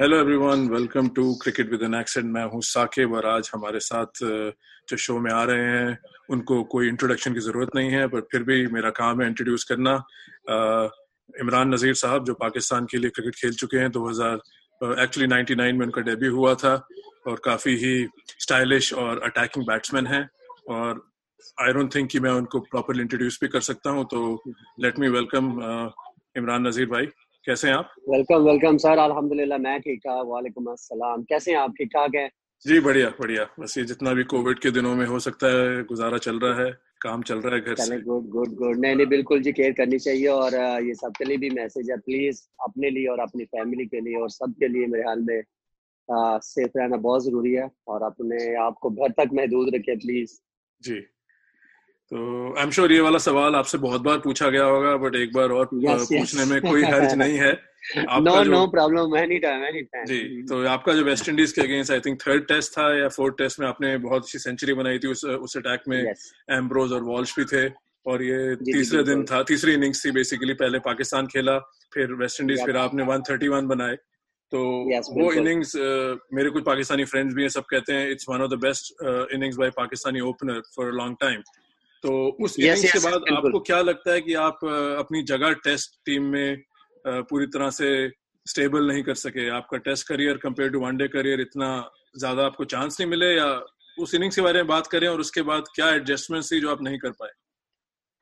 Hello everyone welcome to cricket with an accent मैं हूँ साकिब और आज हमारे साथ जो शो में आ रहे हैं, उनको कोई इंट्रोडक्शन की ज़रूरत नहीं है, पर फिर भी मेरा काम है इंट्रोड्यूस करना। इमरान नज़ीर साहब, जो पाकिस्तान के लिए क्रिकेट खेल चुके हैं 2000 एक्चुअली 99 में उनका डेब्यू हुआ था और काफ़ी ही स्टाइलिश और अटैकिंग बैट्समैन हैं। और आई डोंट थिंक कि मैं उनको प्रॉपरली इंट्रोड्यूस भी कर सकता हूँ तो let me welcome Imran Nazir भाई। कैसे हैं आप? Welcome welcome sir. अल्हम्दुलिल्लाह मैं ठीक ठाक वालेकुम अस्सलाम। कैसे हैं आप? ठीक ठाक हैं? जी बढ़िया बढ़िया। बस ये जितना भी कोविड के दिनों में हो सकता है गुजारा चल रहा है काम चल रहा है घर से। Good good good. नहीं नहीं बिल्कुल जी केयर करनी चाहिए और ये सबके लिए भी मैसेज है। प्लीज़ अपने लिए और अपनी फैमिली के लिए और सबके लिए मेरे ख्याल में सेफ़ रहना बहुत ज़रूरी है और अपने आप को घर तक महदूद रखे प्लीज़। जी। तो आई एम श्योर ये वाला सवाल आपसे बहुत बार पूछा गया होगा बट एक बार और yes, पूछने yes. में कोई हर्ज नहीं है। No no problem any time any time जी तो आपका जो वेस्ट इंडीज के against I think third test था या फोर्थ टेस्ट में आपने बहुत अच्छी सेंचुरी बनाई थी उस उस अटैक में। एम्ब्रोज और वॉल्श भी थे और ये तीसरे दिन था तीसरी इनिंग्स थी बेसिकली पहले पाकिस्तान खेला फिर वेस्ट इंडीज फिर आपने 131 बनाए। तो वो इनिंग्स मेरे कुछ पाकिस्तानी फ्रेंड्स भी हैं सब कहते हैं it's one of the best innings by Pakistani opener for a long time तो उस इनिंग्स yes, के बाद आपको क्या लगता है कि आप अपनी जगह टेस्ट टीम में पूरी तरह से स्टेबल नहीं कर सके? आपका test career compare to one day career इतना ज़्यादा आपको चांस नहीं मिले? या उस इनिंग्स के बारे में बात करें और उसके बाद क्या एडजस्टमेंट थी जो आप नहीं कर पाए?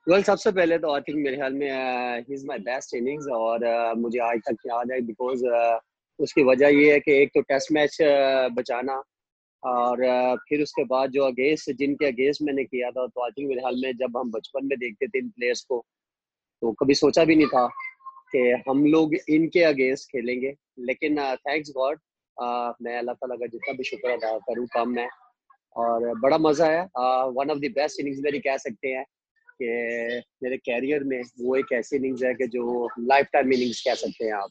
वेल well, सबसे पहले तो आई थिंक मेरे ख्याल में ही इज़ माय बेस्ट इनिंग्स और uh, मुझे आज तक याद है बिकॉज़ uh, उसकी वजह ये है कि एक तो टेस्ट मैच uh, बचाना और फिर उसके बाद जो अगेंस्ट, जिनके अगेंस्ट मैंने किया था तो आई थिंक मेरे हाल में जब हम बचपन में देखते थे इन प्लेयर्स को तो कभी सोचा भी नहीं था कि हम लोग इनके अगेंस्ट खेलेंगे। लेकिन थैंक्स गॉड मैं अल्लाह ताला का जितना भी शुक्र अदा करूँ कम मैं, और बड़ा मज़ा आया। One of the best innings मेरी कह सकते हैं कि मेरे कैरियर में वो एक ऐसी इनिंग्स है कि जो लाइफ टाइम इनिंग्स कह सकते हैं आप।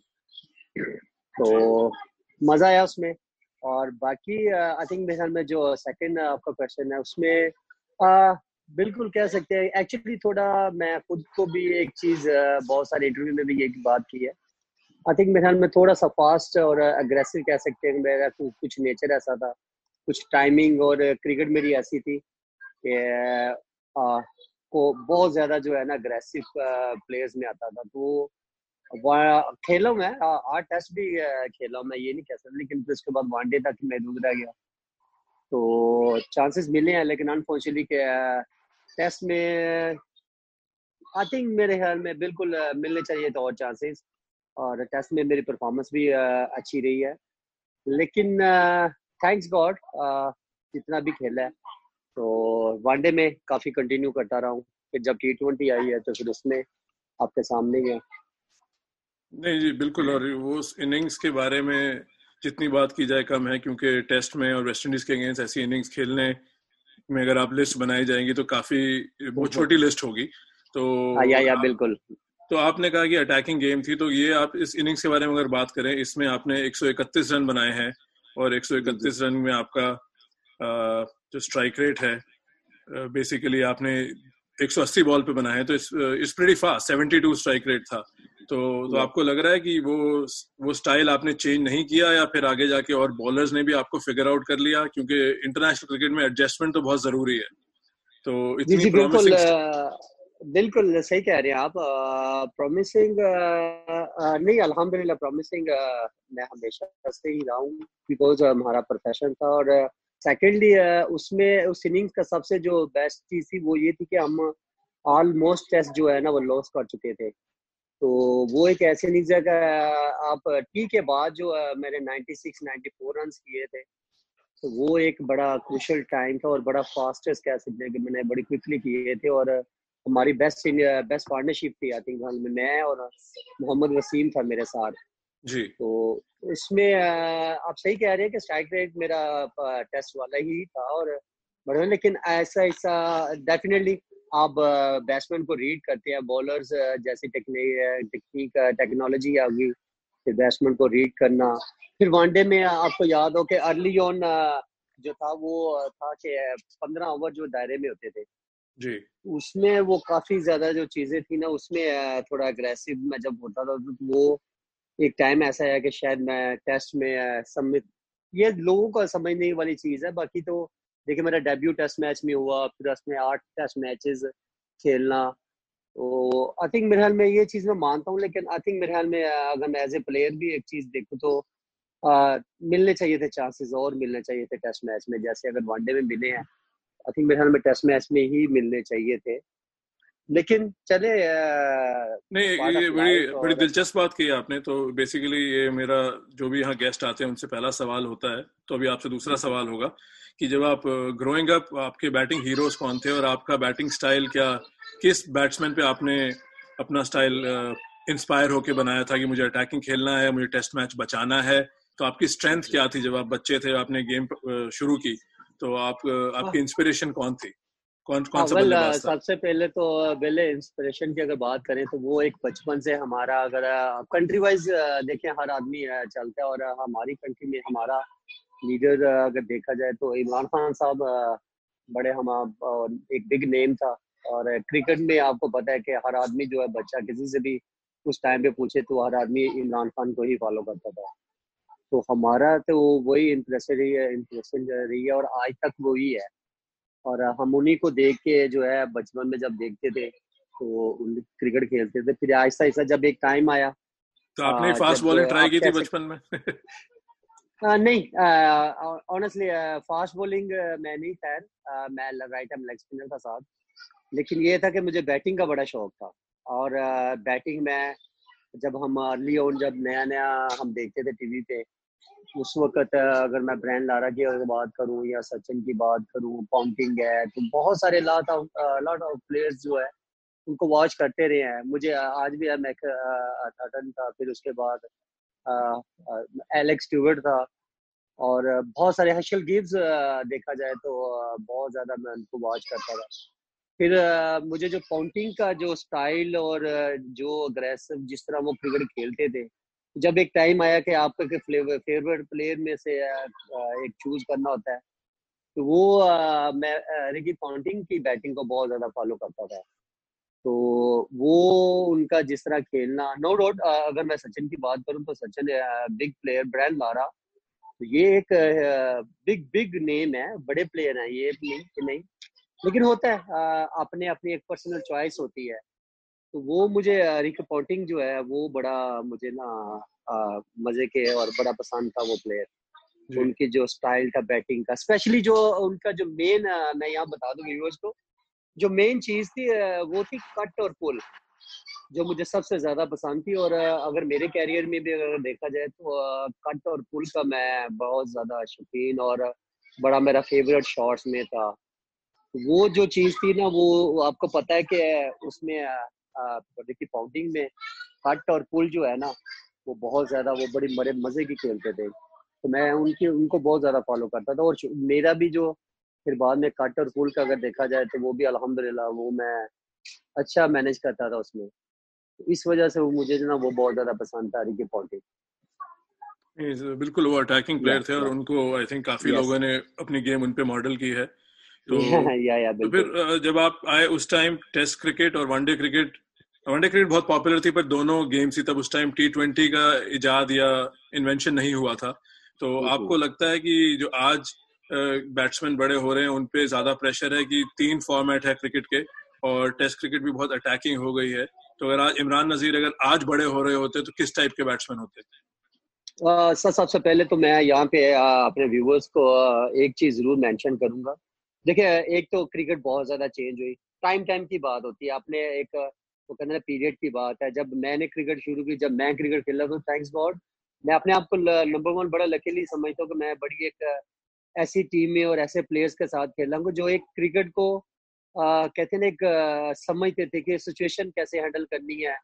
तो मज़ा आया उसमें। और बाकी आई थिंक मेरे में जो सेकंड आपका क्वेश्चन है उसमें uh, बिल्कुल कह सकते हैं। एक्चुअली थोड़ा मैं खुद को भी एक चीज़ बहुत सारे इंटरव्यू में भी एक बात की है। आई थिंक मेरे में थोड़ा सा फास्ट और अग्रेसिव कह सकते हैं। मेरा कुछ नेचर ऐसा था। कुछ टाइमिंग और क्रिकेट मेरी ऐसी थी कि को बहुत ज़्यादा जो है ना अग्रेसिव प्लेयर्स में आता था। तो खेला मैं? आठ टेस्ट भी खेला मैं, ये नहीं कह सकता, लेकिन फिर उसके बाद वनडे तक मैं दूर रह गया। तो चांसेस मिले हैं, लेकिन अनफॉर्चुनेटली के टेस्ट में आई थिंक मेरे ख्याल में बिल्कुल मिलने चाहिए तो और चांसेस और टेस्ट में मेरी परफॉर्मेंस भी अच्छी रही है। लेकिन थैंक्स गॉड जितना भी खेला है तो वनडे में काफ़ी कंटिन्यू करता रहा हूँ। फिर जब टी ट्वेंटी आई है तो फिर उसमें आपके सामने ही है। नहीं जी बिल्कुल और वो इनिंग्स के बारे में जितनी बात की जाए कम है क्योंकि टेस्ट में और वेस्ट इंडीज के अगेंस्ट ऐसी इनिंग्स खेलने में अगर आप लिस्ट बनाई जाएँगी तो काफ़ी बहुत छोटी लिस्ट होगी। तो हाँ, या या बिल्कुल। तो आपने कहा कि अटैकिंग गेम थी तो ये आप इस इनिंग्स के बारे में अगर बात करें इसमें आपने 131 रन बनाए हैं और 131 रन में आपका जो स्ट्राइक रेट है बेसिकली आपने 180 बॉल पे बनाए तो इस प्रीटी फास्ट 72 स्ट्राइक रेट था। तो तो आपको लग रहा है कि वो वो स्टाइल आपने चेंज नहीं किया या फिर आगे जाके और बॉलर्स ने भी आपको फिगर आउट कर लिया? क्योंकि इंटरनेशनल क्रिकेट में एडजस्टमेंट तो बहुत ज़रूरी है। तो इतनी जी, बिल्कुल बिल्कुल सही कह रहे हैं आप। प्रॉमिसिंग नहीं अल्हम्दुलिल्लाह प्रॉमिसिंग मैं हमेशा से ही रहा हूँ बिकॉज़ हमारा प्रोफेशन था और सेकेंडली उसमें उस इनिंग्स का सबसे जो बेस्ट चीज़ थी वो ये थी कि हम ऑलमोस्ट टेस्ट जो है ना वो लॉस कर चुके थे। तो वो एक ऐसे इनिंग्स है आप टी के बाद जो मैंने 96 94 रन किए थे तो वो एक बड़ा क्रुशल टाइम था और बड़ा फास्टेस्ट कह सकते हैं कि मैंने बड़ी क्विकली किए थे और हमारी बेस्ट बेस्ट पार्टनरशिप थी आई थिंक में मैं और मोहम्मद वसीम था मेरे साथ। जी। तो इसमें आप सही कह रहे हैं कि स्ट्राइक रेट मेरा टेस्ट वाला ही था और बढ़िया लेकिन ऐसा ऐसा डेफिनेटली आप बैट्समैन को रीड करते हैं बॉलर्स जैसी टेक्निक टेक्नोलॉजी आ गई फिर बैट्समैन को रीड करना। फिर वनडे में आपको याद हो कि अर्ली ऑन जो था वो था कि पंद्रह ओवर जो दायरे में होते थे। जी। उसमें वो काफ़ी ज़्यादा जो चीज़ें थी ना उसमें थोड़ा अग्रेसिव मैं जब होता था तो वो एक टाइम ऐसा है कि शायद मैं टेस्ट में सम्मित ये लोगों को समझने वाली चीज़ है बाकी तो देखिए मेरा डेब्यू टेस्ट मैच में हुआ फिर उसमें आठ टेस्ट मैचेस खेलना। तो आई थिंक मेरे ख्याल में ये चीज़ मैं मानता हूँ लेकिन आई थिंक मेरे ख्याल में अगर मैं एज ए प्लेयर भी एक चीज़ देखूँ तो आ, मिलने चाहिए थे चांसेस और मिलने चाहिए थे टेस्ट मैच में। जैसे अगर वनडे में मिले हैं आई थिंक मेरे ख्याल में टेस्ट मैच में ही मिलने चाहिए थे। लेकिन चले नहीं ये बड़ी बड़ी दिलचस्प बात की आपने। तो बेसिकली ये मेरा जो भी यहाँ गेस्ट आते हैं उनसे पहला सवाल होता है तो अभी आपसे दूसरा सवाल होगा। कि जब आप ग्रोइंग अप आपके बैटिंग हीरोज कौन थे और आपका बैटिंग स्टाइल क्या किस बैट्समैन पे आपने अपना स्टाइल इंस्पायर होके बनाया था कि मुझे अटैकिंग खेलना है मुझे टेस्ट मैच बचाना है? तो आपकी स्ट्रेंथ क्या थी जब आप बच्चे थे आपने गेम शुरू की? तो आप आपकी इंस्पिरेशन कौन थी? कौन कौन सा बल्लेबाज था? सबसे पहले तो पहले इंस्पिरेशन की अगर बात करें तो वो एक बचपन से हमारा अगर कंट्री वाइज देखें हर आदमी चलता है और हमारी कंट्री में हमारा लीडर अगर देखा जाए तो इमरान खान साहब बड़े हम और एक बिग नेम था। और क्रिकेट में आपको पता है कि हर आदमी जो है बच्चा किसी से भी उस टाइम पे पूछे तो हर आदमी इमरान खान को ही फॉलो करता था। तो हमारा तो वही इंप्रेशन रही है इंप्रेशन रही है और आज तक वही है। और हम उन्हीं को देख के जो है बचपन में जब देखते थे तो क्रिकेट खेलते थे। फिर आहिस्ता आहिस्ता जब एक टाइम आया तो आपने फास्ट बॉलिंग ट्राई की थी बचपन में? नहीं ऑनेस्टली फास्ट बॉलिंग मैं नहीं खैर मैं राइट एम लेग स्पिनर था साथ लेकिन ये था कि मुझे बैटिंग का बड़ा शौक था. और बैटिंग में जब हम अर्ली ऑन जब नया नया हम देखते थे टीवी पे, उस वक्त अगर मैं ब्रांड लारा की अगर बात करूँ या सचिन की बात करूँ पॉन्टिंग है तो बहुत सारे lot of lot of players जो है, उनको वॉच करते रहे हैं. मुझे आज भी है मैक था, फिर उसके बाद एलेक्स ट्यूवर्ट था और बहुत सारे हशल गिव्स देखा जाए तो बहुत ज़्यादा मैं उनको वॉच करता था। फिर मुझे जो पॉन्टिंग का जो स्टाइल और जो अग्रेसिव जिस तरह वो क्रिकेट खेलते थे, जब एक टाइम आया कि आपका फेवरेट प्लेयर में से एक चूज़ करना होता है तो वो मैं रिकी पॉन्टिंग की बैटिंग को बहुत ज़्यादा फॉलो करता था। तो वो उनका जिस तरह खेलना नो डाउट अगर मैं सचिन की बात करूँ तो Sachin big player Brian Lara तो ये एक बिग बिग नेम है बड़े प्लेयर हैं ये नहीं कि नहीं। लेकिन होता है अपने अपनी एक पर्सनल चॉइस होती है। तो वो मुझे रिक पॉन्टिंग जो है वो बड़ा मुझे ना मज़े के और बड़ा पसंद था वो प्लेयर उनकी जो स्टाइल था बैटिंग का स्पेशली जो उनका जो मेन मैं यहाँ बता दूँ व्यूअर्स को जो मेन चीज़ थी वो थी कट और पुल जो मुझे सबसे ज़्यादा पसंद थी। और अगर मेरे कैरियर में भी अगर देखा जाए तो कट और पुल का मैं बहुत ज़्यादा शौकीन और बड़ा मेरा फेवरेट शॉट्स में था। वो जो चीज़ थी ना, वो आपको पता है कि उसमें देखिए पाउंडिंग में कट और पुल जो है ना, वो बहुत ज़्यादा, वो बड़ी बड़े मज़े की खेलते थे। तो मैं उनकी, उनको बहुत ज़्यादा फॉलो करता था। और मेरा भी जो फिर बाद में कट और पुल का अगर देखा जाए तो वो भी अल्हम्दुलिल्लाह वो मैं अच्छा मैनेज करता था उसमें। तो इस वजह से वो मुझे जो ना वो बहुत ज़्यादा पसंद था रिकी पॉन्टिंग बिल्कुल वो अटैकिंग प्लेयर थे और उनको आई थिंक काफ़ी लोगों ने अपनी गेम उन पे मॉडल की है। तो, या, या, तो फिर जब आप आए उस टाइम टेस्ट क्रिकेट और one day cricket one day cricket बहुत पॉपुलर थी पर दोनों गेम्स ही तब उस टाइम टी ट्वेंटी का इजाद या इन्वेंशन नहीं हुआ था। तो आपको लगता है कि जो आज बैट्समैन बड़े हो रहे हैं उनपे ज़्यादा प्रेशर है कि तीन फॉर्मेट है क्रिकेट के और टेस्ट क्रिकेट भी बहुत अटैकिंग हो गई है। तो अगर आज इमरान नजीर अगर आज बड़े हो रहे होते तो किस टाइप के बैट्समैन होते? सर, सबसे पहले तो मैं यहाँ पे अपने व्यूवर्स को एक चीज़ ज़रूर मेंशन करूँगा। देखिए, एक तो क्रिकेट बहुत ज़्यादा चेंज हुई। टाइम टाइम की बात होती है। आपने एक वो कहते हैं पीरियड की बात है। जब मैंने क्रिकेट शुरू की, जब मैं क्रिकेट खेल रहा था थैंक्स गॉड मैं अपने आप को नंबर वन बड़ा लकीली समझता हूँ कि मैं बड़ी एक ऐसी टीम में और ऐसे प्लेयर्स के साथ खेल रहा हूँ। जो एक क्रिकेट को आ, कहते हैं एक समझते थे कि सिचुएशन कैसे हैंडल करनी है।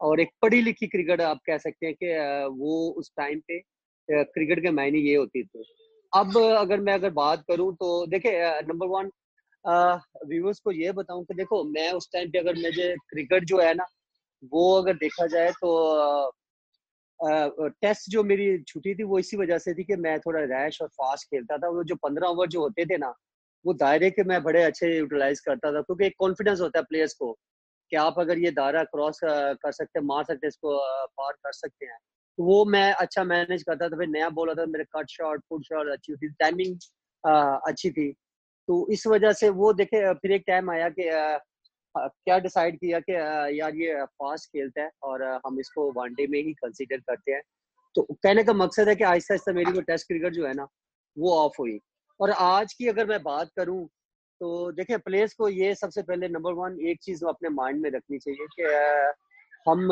और एक पढ़ी लिखी क्रिकेट आप कह सकते हैं कि वो उस टाइम पे क्रिकेट के मायने ये होती थी। अब अगर मैं अगर बात करूँ तो देखे नंबर वन व्यूवर्स को ये बताऊँ कि देखो मैं उस टाइम पे अगर मुझे क्रिकेट जो है ना वो अगर देखा जाए तो टेस्ट जो मेरी छुट्टी थी वो इसी वजह से थी कि मैं थोड़ा रैश और फास्ट खेलता था। वो जो पंद्रह ओवर जो होते थे ना, वो दायरे के मैं बड़े अच्छे यूटिलाइज करता था क्योंकि एक कॉन्फिडेंस होता है प्लेयर्स को कि आप अगर ये दायरा क्रॉस कर सकते हैं, मार सकते हैं, इसको पार कर सकते हैं। तो वो मैं अच्छा मैनेज करता था। फिर नया बॉल आता मेरे कट शॉट फुट शॉट अच्छी होती टाइमिंग अच्छी थी। तो इस वजह से वो देखे, फिर एक टाइम आया कि क्या डिसाइड किया कि यार ये फास्ट खेलता है और हम इसको वनडे में ही कंसीडर करते हैं। तो कहने का मकसद है कि आहिस्ता आहिस्ता मेरी वो टेस्ट क्रिकेट जो है ना, वो ऑफ़ हुई। और आज की अगर मैं बात करूँ तो देखें प्लेयर्स को ये सबसे पहले नंबर वन एक चीज़ अपने माइंड में रखनी चाहिए कि हम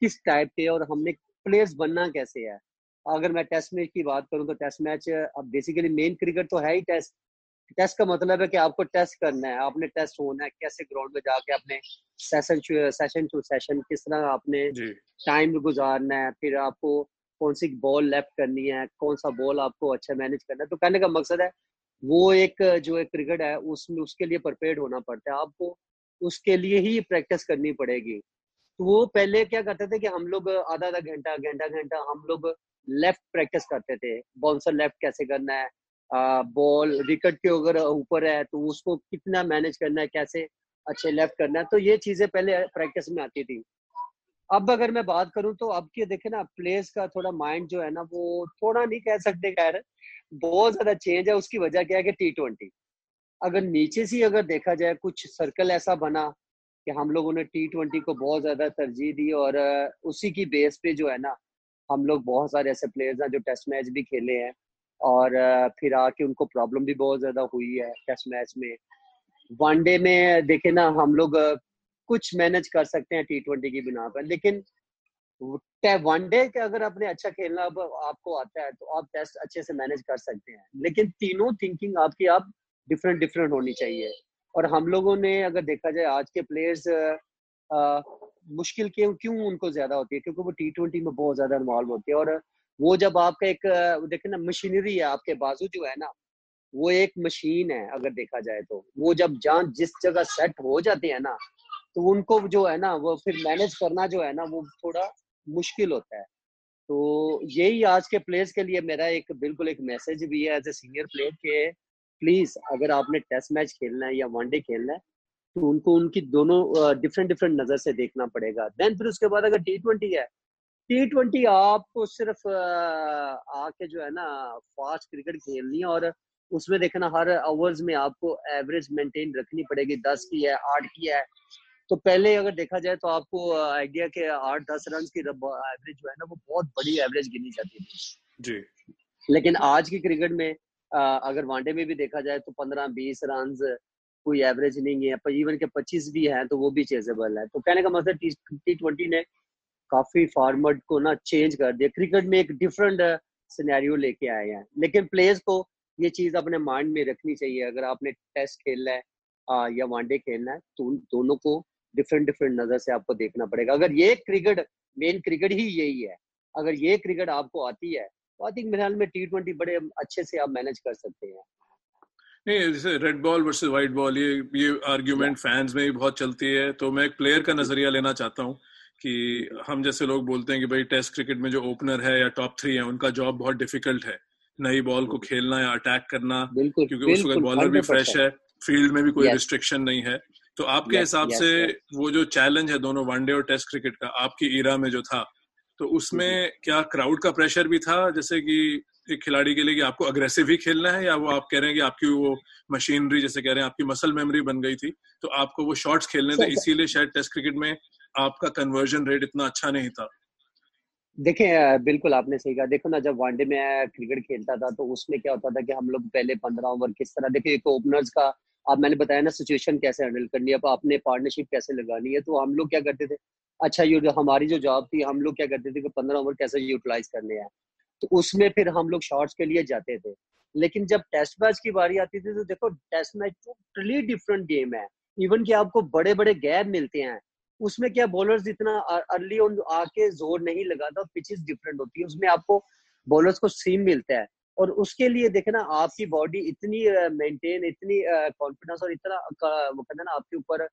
किस टाइप के और हमने प्लेयर्स बनना कैसे है। अगर मैं टेस्ट मैच की बात करूँ तो टेस्ट मैच अब बेसिकली मेन क्रिकेट तो है ही टेस्ट टेस्ट का मतलब है कि आपको टेस्ट करना है आपने टेस्ट होना है कैसे ग्राउंड में जाके अपने सेशन सेशन टू सेशन किस तरह आपने टाइम गुजारना है फिर आपको कौन सी बॉल लेफ़्ट करनी है कौन सा बॉल आपको अच्छा मैनेज करना है। तो कहने का मकसद है वो एक जो एक क्रिकेट है उसमें उसके लिए प्रिपेयर होना पड़ता है। आपको उसके लिए ही प्रैक्टिस करनी पड़ेगी। तो वो पहले क्या करते थे कि हम लोग आधा आधा घंटा घंटा घंटा हम लोग लेफ़्ट प्रैक्टिस करते थे। बाउंसर लेफ़्ट कैसे करना है बॉल विकेट के अगर ऊपर है तो उसको कितना मैनेज करना है, कैसे अच्छे लेफ़्ट करना है तो ये चीज़ें पहले प्रैक्टिस में आती थी। अब अगर मैं बात करूँ तो अब के देखे ना प्लेयर्स का थोड़ा माइंड जो है ना, वो थोड़ा नहीं कह सकते खैर, बहुत ज़्यादा चेंज है, उसकी वजह क्या है कि टी ट्वेंटी अगर नीचे से अगर देखा जाए, कुछ सर्कल ऐसा बना कि हम लोगों ने टी ट्वेंटी को बहुत ज़्यादा तरजीह दी, और उसी की बेस पे जो है ना, हम लोग बहुत सारे ऐसे प्लेयर्स हैं जो टेस्ट मैच भी खेले हैं। और फिर आके उनको प्रॉब्लम भी बहुत ज़्यादा हुई है टेस्ट मैच में। वनडे में देखे ना, हम लोग कुछ मैनेज कर सकते हैं टी ट्वेंटी की बिना पर, लेकिन वनडे के अगर अपने अच्छा खेलना अब आपको आता है तो आप टेस्ट अच्छे से मैनेज कर सकते हैं। लेकिन तीनों थिंकिंग आपकी आप डिफरेंट डिफरेंट होनी चाहिए। और हम लोगों ने अगर देखा जाए, आज के प्लेयर्स मुश्किल क्यों क्यों उनको ज़्यादा होती है? क्योंकि वो टी ट्वेंटी में बहुत ज़्यादा इन्वॉल्व होती है और वो जब आपका एक देखे ना, मशीनरी है आपके बाजू जो है ना, वो एक मशीन है अगर देखा जाए तो। वो जब जहाँ जिस जगह सेट हो जाते हैं ना तो उनको जो है ना, वो फिर मैनेज करना जो है ना, वो थोड़ा मुश्किल होता है। तो यही आज के प्लेयर्स के लिए मेरा एक बिल्कुल एक मैसेज भी है, एज ए सीनियर प्लेयर के, प्लीज़ अगर आपने टेस्ट मैच खेलना है या वनडे खेलना है तो उनको उनकी दोनों डिफरेंट डिफरेंट नज़र से देखना पड़ेगा। देन फिर उसके बाद अगर टी ट्वेंटी है टी ट्वेंटी आपको सिर्फ़ आके जो है ना फास्ट क्रिकेट खेलनी है और उसमें देखना हर आवर्स में आपको एवरेज मेंटेन रखनी पड़ेगी। दस की है आठ की है। तो पहले अगर देखा जाए तो आपको आइडिया के आठ दस रन की एवरेज जो है ना वो बहुत बड़ी एवरेज गिनी जाती थी जी। लेकिन आज की क्रिकेट में अगर वनडे में भी देखा जाए तो पंद्रह बीस रन कोई एवरेज नहीं है पर इवन के पच्चीस भी है तो वो भी चेजेबल है। तो कहने का मतलब टी ट्वेंटी ने काफ़ी फॉर्मेट को ना चेंज कर दिया। क्रिकेट में एक डिफरेंट सिनेरियो लेके आए हैं। लेकिन प्लेयर्स को ये चीज़ अपने माइंड में रखनी चाहिए। अगर आपने टेस्ट खेलना है आ, या वनडे खेलना है तो दोनों को डिफरेंट डिफरेंट नज़र से आपको देखना पड़ेगा। अगर ये क्रिकेट मेन क्रिकेट ही यही है। अगर ये क्रिकेट आपको आती है तो आई थिंक मेरे ख्याल में टी ट्वेंटी बड़े अच्छे से आप मैनेज कर सकते हैं। नहीं जैसे red ball versus white ball ये ये आर्ग्यूमेंट फैंस में भी बहुत चलती है। तो मैं एक प्लेयर का नज़रिया लेना चाहता हूँ। कि हम जैसे लोग बोलते हैं कि भाई टेस्ट क्रिकेट में जो ओपनर है या टॉप थ्री है उनका जॉब बहुत डिफ़िकल्ट है। नई बॉल को खेलना या अटैक करना क्योंकि उस वक्त बॉलर भी फ्रेश है फ़ील्ड में भी कोई रिस्ट्रिक्शन नहीं है। तो आपके हिसाब से वो जो चैलेंज है दोनों वनडे और टेस्ट क्रिकेट का आपकी इरा में जो था तो उसमें. क्या क्राउड का प्रेशर भी था जैसे कि एक खिलाड़ी के लिए कि आपको अग्रेसिव ही खेलना है या वो आप कह रहे हैं कि आपकी वो मशीनरी जैसे कह रहे हैं आपकी मसल मेमोरी बन गई थी तो आपको वो शॉट्स खेलने थे इसीलिए शायद टेस्ट क्रिकेट में आपका कन्वर्जन रेट इतना अच्छा नहीं था। देखिए बिल्कुल आपने सही कहा। देखो ना, जब वनडे में क्रिकेट खेलता था तो उसमें क्या होता था कि हम लोग पहले पंद्रह ओवर किस तरह, देखिए, एक ओपनर्स का अब मैंने बताया ना सिचुएशन कैसे हैंडल करनी है अपने पार्टनरशिप कैसे लगानी है तो हम लोग क्या करते थे? अच्छा ये हमारी जो जॉब थी, हम लोग क्या करते थे कि पंद्रह ओवर कैसे यूटिलाइज करने हैं? तो उसमें फिर हम लोग शॉर्ट्स के लिए जाते थे। लेकिन जब टेस्ट मैच की बारी आती थी तो देखो test match totally different game है। इवन कि आपको बड़े बड़े गैप मिलते हैं उसमें क्या बॉलर्स इतना अर्ली ऑन आके ज़ोर नहीं लगाता पिचेस डिफरेंट होती है। उसमें आपको बॉलर्स को सीम मिलता है। और उसके लिए देखना, आपकी बॉडी इतनी मेंटेन इतनी कॉन्फिडेंस और इतना वो कहते ना, आपके ऊपर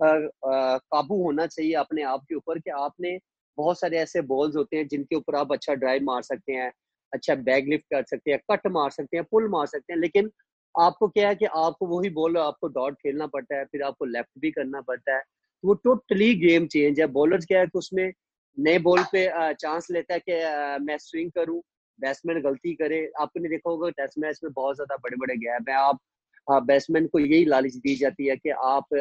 काबू होना चाहिए अपने आप के ऊपर कि आपने बहुत सारे ऐसे बॉल्स होते हैं जिनके ऊपर आप अच्छा ड्राइव मार सकते हैं अच्छा बैग लिफ्ट कर सकते हैं कट मार सकते हैं पुल मार सकते हैं। लेकिन आपको क्या है कि आपको वही बॉल आपको डॉट खेलना पड़ता है, फिर आपको लेफ़्ट भी करना पड़ता है। वो टोटली गेम चेंज है। बॉलर क्या है कि उसमें नए बॉल पे चांस लेता है कि मैं स्विंग करूँ बैट्समैन गलती करे। आपने देखा होगा टेस्ट मैच में बहुत ज़्यादा बड़े बड़े गैप है। आप बैट्समैन को यही लालच दी जाती है कि आप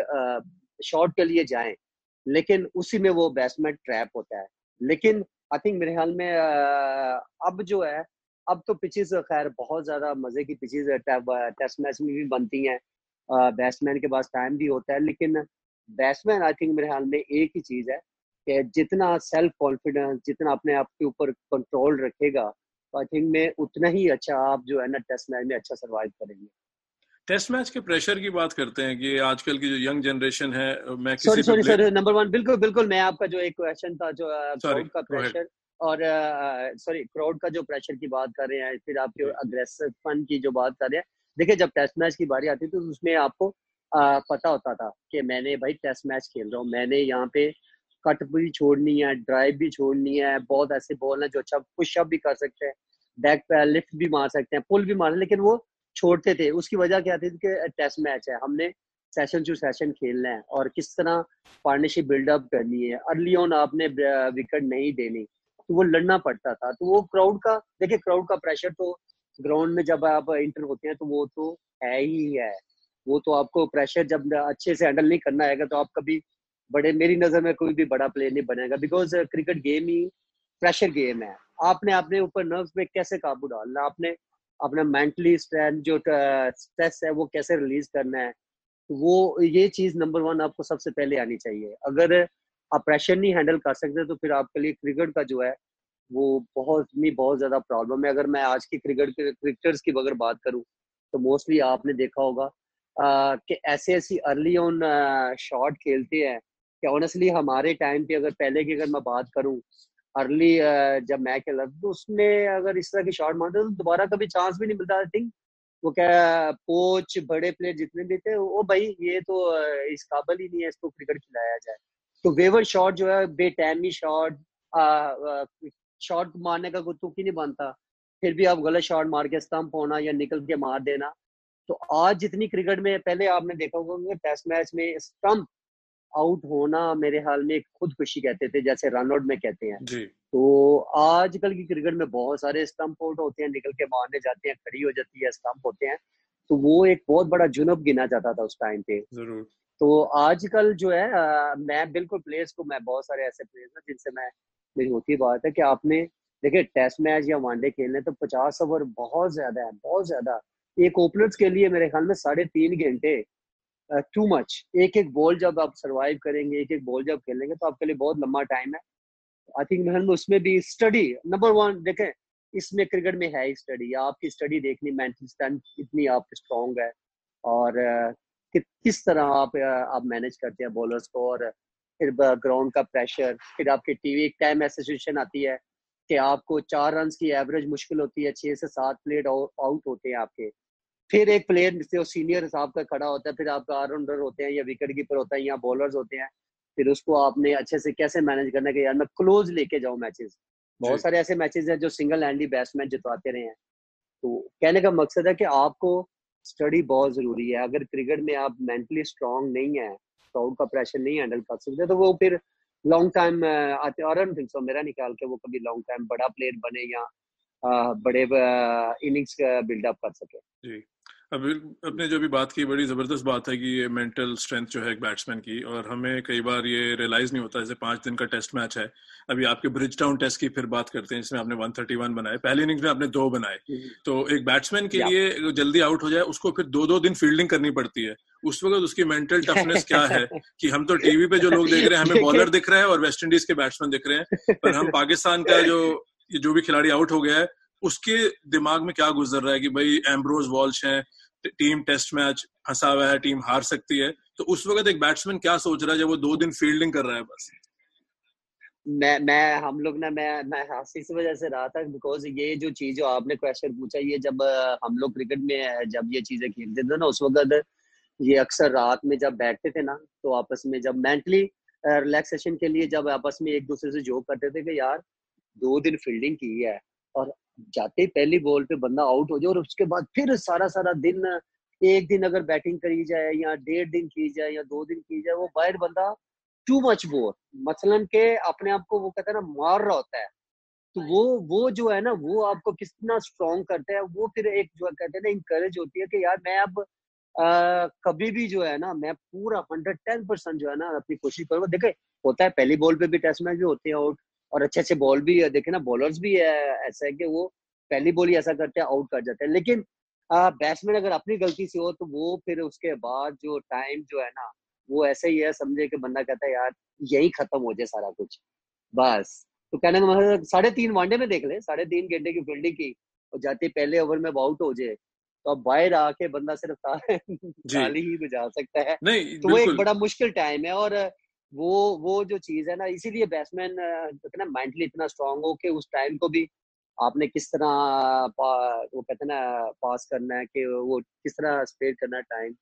शॉट के लिए जाएँ। लेकिन उसी में वो बैट्समैन ट्रैप होता है। लेकिन आई थिंक मेरे ख्याल में अब जो है, अब तो पिचेस खैर, बहुत ज़्यादा मज़े की पिचेस टेस्ट मैच में भी बनती हैं। बैट्समैन के पास टाइम भी होता है, लेकिन बैट्समैन आई थिंक मेरे ख्याल में एक ही चीज़ है कि जितना सेल्फ कॉन्फिडेंस जितना अपने आप के ऊपर कंट्रोल रखेगा तो आई थिंक में उतना ही अच्छा आप जो है ना टेस्ट मैच में अच्छा सरवाइव करेंगे। टेस्ट मैच के प्रेशर की बात करते हैं कि आजकल की जो यंग जनरेशन है मैं किसी sorry sorry sir number one बिल्कुल बिल्कुल मैं आपका जो एक क्वेश्चन था जो क्राउड का प्रेशर और सॉरी क्राउड का जो प्रेशर की बात कर रहे हैं फिर आपके अग्रेसिव फन की जो बात कर रहे हैं। देखिए जब टेस्ट मैच की बारी आती है तो उसमें आपको आ, पता होता था कि मैंने भाई टेस्ट मैच खेल रहा हूँ। मैंने यहाँ पे कट भी छोड़नी है ड्राइव भी छोड़नी है बहुत ऐसे बॉल है जो अच्छा पुशअप भी कर सकते हैं बैक पे लिफ्ट भी मार सकते हैं पुल भी मार लेकिन वो छोड़ते थे। उसकी वजह क्या थी कि टेस्ट मैच है। हमने सेशन टू सेशन खेलना है और किस तरह पार्टनरशिप बिल्डअप करनी है। अर्ली ऑन आपने विकेट नहीं देनी तो वो लड़ना पड़ता था। तो वो क्राउड का देखिए क्राउड का प्रेशर तो ग्राउंड में जब आप इंटर होते हैं तो वो तो है ही है। वो तो आपको प्रेशर जब अच्छे से हैंडल नहीं करना आएगा तो आप कभी बड़े, मेरी नज़र में कोई भी बड़ा प्लेयर नहीं बनेगा बिकॉज़ क्रिकेट गेम ही प्रेशर गेम है। आपने अपने ऊपर नर्व्स पे कैसे काबू डालना? आपने अपना मेंटली स्ट्रेंथ जो स्ट्रेस है, वो कैसे रिलीज़ करना है? वो, ये चीज़ नंबर वन आपको सबसे पहले आनी चाहिए। अगर आप प्रेशर नहीं हैंडल कर सकते तो फिर आपके लिए क्रिकेट का जो है, वो बहुत, नहीं, बहुत ज़्यादा प्रॉब्लम है। अगर मैं आज की क्रिकेट क्रिकेटर्स की अगर बात करूँ तो मोस्टली आपने देखा होगा कि ऐसे ऐसी अर्ली ऑन शॉट खेलते हैं कि ऑनेस्टली हमारे टाइम पे अगर पहले की अगर मैं बात करूँ अर्ली जब मैं खेला तो उसमें अगर इस तरह की शॉट मारते तो दोबारा कभी चांस भी नहीं मिलता आई थिंक वो क्या कोच बड़े प्लेयर जितने भी थे, वो भाई ये तो इस काबल ही नहीं है इसको क्रिकेट खिलाया जाए। तो वेवर शॉट जो है बेटैमी शॉट शॉट मारने का कोई तुक ही नहीं बनता फिर भी आप गलत शॉट मार के स्टंप होना या निकल के मार देना तो आज जितनी क्रिकेट में पहले आपने देखा होगा टेस्ट मैच में स्टंप आउट होना मेरे हाल में खुद खुशी कहते थे जैसे रन आउट में कहते हैं। जी। तो आजकल की क्रिकेट में बहुत सारे स्टंप आउट होते हैं निकल के मारने जाते हैं खड़ी हो जाती है स्टंप होते हैं। तो वो एक बहुत बड़ा जुनब गिना जाता था उस टाइम पे। ज़रूर। तो आजकल जो है आ, मैं बिल्कुल प्लेयर्स को मैं बहुत सारे ऐसे प्लेयर्स हैं जिनसे मैं मेरी होती बात है कि आपने देखिए टेस्ट मैच या वनडे खेलने तो पचास ओवर बहुत ज़्यादा है बहुत ज़्यादा। एक ओपनर्स के लिए मेरे ख्याल में साढ़े तीन घंटे टू मच एक एक बॉल जब आप सरवाइव करेंगे एक एक बॉल जब खेलेंगे तो आपके लिए बहुत लंबा टाइम है। आई थिंक में उसमें भी स्टडी नंबर वन देखें इसमें क्रिकेट में है स्टडी आपकी स्टडी देखनी मेंटल स्ट्रेंथ इतनी आप स्ट्रॉन्ग है और कि, किस तरह आप आप मैनेज करते हैं बॉलर्स को और फिर ग्राउंड का प्रेशर फिर आपकी टीवी एक टाइम एसोसिएशन आती है कि आपको चार रन की एवरेज मुश्किल होती है छह से सात प्लेट आउट होते हैं आपके। फिर एक प्लेयर जो सीनियर हिसाब का खड़ा होता है फिर आपका ऑलराउंडर होते हैं या विकेट कीपर होता है या बॉलर्स होते हैं फिर उसको आपने अच्छे से कैसे मैनेज करना है कि यार मैं क्लोज लेके जाऊँ मैचेस बहुत सारे ऐसे मैचेस हैं जो सिंगल हैंडली बैट्समैन जितवाते रहे हैं। तो कहने का मकसद है कि आपको स्टडी बहुत ज़रूरी है। अगर क्रिकेट में आप मेंटली स्ट्रांग नहीं है क्राउड का प्रेशर नहीं हैंडल कर सकते तो वो फिर लॉन्ग टाइम आते और थिंक सो मेरा निकाल के वो कभी लॉन्ग टाइम बड़ा प्लेयर बने या बड़े इनिंग्स बिल्डअप कर सके। जी। अब अपने जो भी बात की बड़ी ज़बरदस्त बात है कि ये मेंटल स्ट्रेंथ जो है एक बैट्समैन की और हमें कई बार ये रियलाइज़ नहीं होता जैसे पाँच दिन का टेस्ट मैच है। अभी आपके ब्रिज टाउन टेस्ट की फिर बात करते हैं जिसमें आपने 131 बनाए। पहले इनिंग्स में आपने दो बनाए। हम्म। तो एक बैट्समैन के लिए जल्दी आउट हो जाए उसको फिर दो दो दिन फील्डिंग करनी पड़ती है। उस वक्त उसकी मेंटल टफनेस क्या है कि हम तो टीवी पे जो लोग देख रहे हैं हमें बॉलर दिख रहे हैं और वेस्ट इंडीज के बैट्समैन दिख रहे हैं। पर हम पाकिस्तान का जो जो भी खिलाड़ी आउट हो गया है उसके दिमाग में क्या गुजर रहा है कि भाई एम्ब्रोज वॉल्श हैं टीम टेस्ट मैच फंसा हुआ है टीम हार सकती है। तो उस वक्त एक बैट्समैन क्या सोच रहा है जब वो दो दिन फील्डिंग कर रहा है बस? मैं मैं, हम लोग ना, मैं मैं हँसी इस वजह से रहा था बिकॉज़ ये जो चीज़ जो आपने क्वेश्चन पूछा, ये जब हम लोग क्रिकेट में जब ये चीज़ें खेलते थे ना, उस वक्त ये अक्सर रात में जब बैठते थे ना तो आपस में जब मेंटली रिलैक्सेशन के लिए जब आपस में एक दूसरे से जोक करते थे कि यार, दो दिन फील्डिंग की है और जाते पहली बॉल पे बंदा आउट हो जाए और उसके बाद फिर सारा सारा दिन एक दिन अगर बैटिंग करी जाए या डेढ़ दिन की जाए या दो दिन की जाए वो बाहर बंदा टू मच बोर मसलन के अपने आप को वो कहते हैं ना मार रहा होता है। तो वो वो जो है ना वो आपको कितना स्ट्रॉन्ग करता है वो फिर एक जो कहते हैं ना इंकरेज होती है कि यार मैं अब आ, कभी भी जो है ना मैं पूरा हंड्रेड टेन परसेंट जो है ना अपनी कोशिश करूँगा। देखे होता है पहली बॉल पे भी टेस्ट मैच भी होते हैं आउट और अच्छे अच्छे बॉल भी है देखे ना बॉलर्स भी है ऐसा है कि वो पहली बॉल ही ऐसा करते हैं आउट कर जाते हैं। लेकिन बैट्समैन अगर अपनी गलती से हो तो वो फिर उसके बाद जो टाइम जो है ना वो ऐसे ही है समझे कि बंदा कहता है यार यही खत्म हो जाए सारा कुछ। बस। तो कहने का मतलब साढ़े तीन वनडे में देख ले साढ़े तीन घंटे की फील्डिंग की और जाते पहले ओवर में आउट हो जाए तो अब बाहर आके बंदा सिर्फ़ ताली ही गुजार सकता है। नहीं तो वो एक बड़ा मुश्किल टाइम है और वो वो जो चीज़ है ना इसीलिए बैट्समैन ना मेंटली इतना स्ट्रांग हो कि उस टाइम को भी आपने किस तरह वो कहते ना पास करना है कि वो किस तरह स्पेड करना है टाइम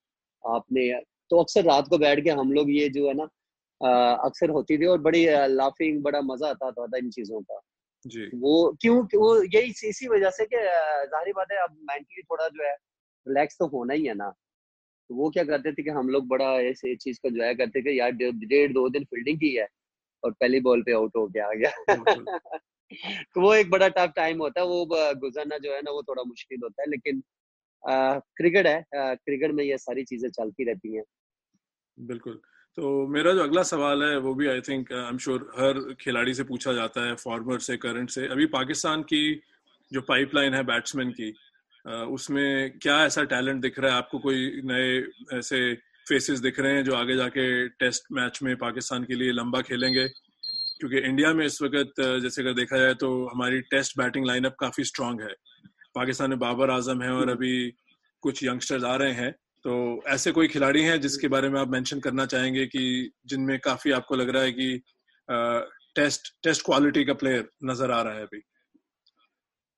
आपने। तो अक्सर रात को बैठ के हम लोग ये जो है ना अक्सर होती थी और बड़ी लाफिंग बड़ा मज़ा आता था, था इन चीज़ों का। जी। वो क्यों वो यही इसी वजह से कि ज़ाहिर बात है अब मेंटली थोड़ा जो है रिलैक्स तो होना ही है ना। तो वो क्या करते थे कि हम लोग बड़ा ऐसे चीज़ को है करते थे यार डेढ़ दो दिन फील्डिंग की है और पहली बॉल पे आउट हो गया आ गया तो वो एक बड़ा टफ टाइम होता है वो गुजरना जो है ना वो थोड़ा मुश्किल होता है लेकिन क्रिकेट है क्रिकेट में ये सारी चीज़ें चलती रहती हैं। बिल्कुल। तो मेरा जो अगला सवाल है वो भी I think I am sure हर खिलाड़ी से पूछा जाता है फॉर्मर से करंट से। अभी पाकिस्तान की जो पाइपलाइन है बैट्समैन की उसमें क्या ऐसा टैलेंट दिख रहा है? आपको कोई नए ऐसे फेसेस दिख रहे हैं जो आगे जाके टेस्ट मैच में पाकिस्तान के लिए लंबा खेलेंगे? क्योंकि इंडिया में इस वक्त जैसे अगर देखा जाए तो हमारी टेस्ट बैटिंग लाइनअप काफ़ी स्ट्रांग है। पाकिस्तान में बाबर आज़म है और अभी कुछ यंगस्टर्स आ रहे हैं। तो ऐसे कोई खिलाड़ी हैं जिसके बारे में आप मेंशन करना चाहेंगे कि जिनमें काफ़ी आपको लग रहा है कि टेस्ट टेस्ट क्वालिटी का प्लेयर नज़र आ रहा है अभी?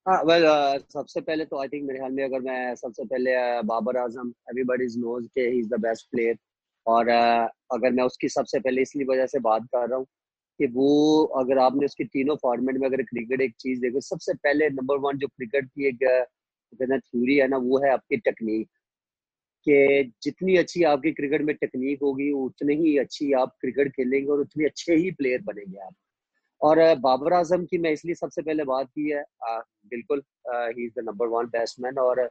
हाँ वेल uh, सबसे पहले तो आई थिंक मेरे ख्याल में अगर मैं सबसे पहले बाबर आज़म एवरीबॉडी नोज़ के he is the best player और uh, अगर मैं उसकी सबसे पहले इसलिए वजह से बात कर रहा हूँ कि वो अगर आपने उसकी तीनों फॉर्मेट में अगर क्रिकेट एक चीज़ देखो सबसे पहले नंबर वन जो क्रिकेट की एक थ्योरी है ना वो है आपकी टेक्निक कि जितनी अच्छी आपकी क्रिकेट में टेक्निक होगी उतनी ही अच्छी आप क्रिकेट खेलेंगे और उतने अच्छे ही प्लेयर बनेंगे आप। और बाबर आज़म की मैं इसलिए सबसे पहले बात की है आ, बिल्कुल he is the number one batsman और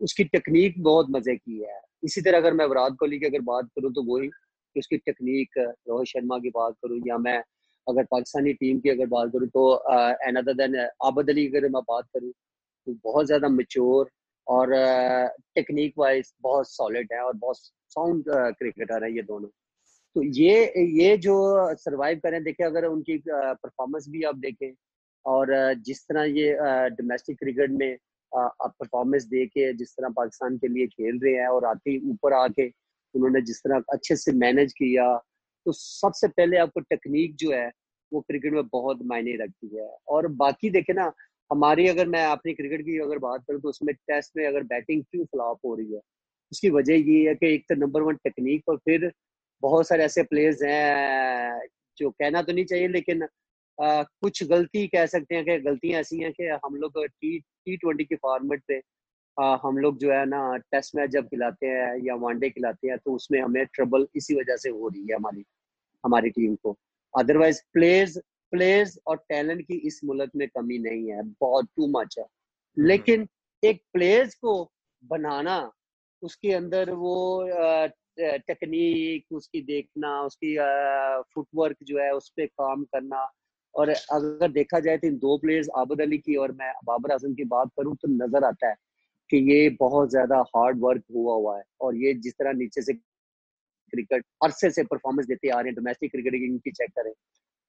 उसकी टेक्निक बहुत मज़े की है। इसी तरह अगर मैं विराट कोहली की अगर बात करूँ तो वही कि उसकी टेक्निक रोहित शर्मा की बात करूँ या मैं अगर पाकिस्तानी टीम की अगर बात करूँ तो अनदर देन आबद अली अगर मैं बात करूँ तो बहुत ज़्यादा मेच्योर और टेक्निक वाइज बहुत सॉलिड है और बहुत साउंड क्रिकेटर है ये दोनों। तो ये ये जो सरवाइव करें, देखें अगर उनकी परफॉर्मेंस भी आप देखें और जिस तरह ये डोमेस्टिक क्रिकेट में परफॉर्मेंस दे के जिस तरह पाकिस्तान के लिए खेल रहे हैं और आते ही ऊपर आके उन्होंने जिस तरह अच्छे से मैनेज किया तो सबसे पहले आपको टेक्निक जो है, वो क्रिकेट में बहुत मायने रखती है। और बाकी देखे ना, हमारी अगर मैं अपनी क्रिकेट की अगर बात करूँ तो उसमें टेस्ट में अगर बैटिंग क्यों फ्लॉप हो रही है, उसकी वजह ये है कि एक तो नंबर वन टेक्निक और फिर बहुत सारे ऐसे प्लेयर्स हैं जो कहना तो नहीं चाहिए लेकिन आ, कुछ गलती कह सकते हैं कि गलतियाँ ऐसी हैं कि हम लोग टी टी ट्वेंटी के फॉर्मेट पे आ, हम लोग जो है ना टेस्ट मैच जब खिलाते हैं या वनडे खिलाते हैं तो उसमें हमें ट्रबल इसी वजह से हो रही है हमारी हमारी टीम को अदरवाइज़ प्लेयर्स प्लेयर्स और टैलेंट की इस मुल्क में कमी नहीं है बहुत टू मच है हम्म। लेकिन एक प्लेयर्स को बनाना उसके अंदर वो टेक्निक उसकी देखना, उसकी फुटवर्क जो है, उस पर काम करना। और अगर देखा जाए तो इन दो प्लेयर्स आबद अली की और मैं बाबर आज़म की बात करूँ तो नज़र आता है कि ये बहुत ज़्यादा हार्ड वर्क हुआ हुआ है। और ये जिस तरह नीचे से क्रिकेट अरसे से परफॉर्मेंस देते आ रहे हैं डोमेस्टिक क्रिकेट इनकी चेक करें।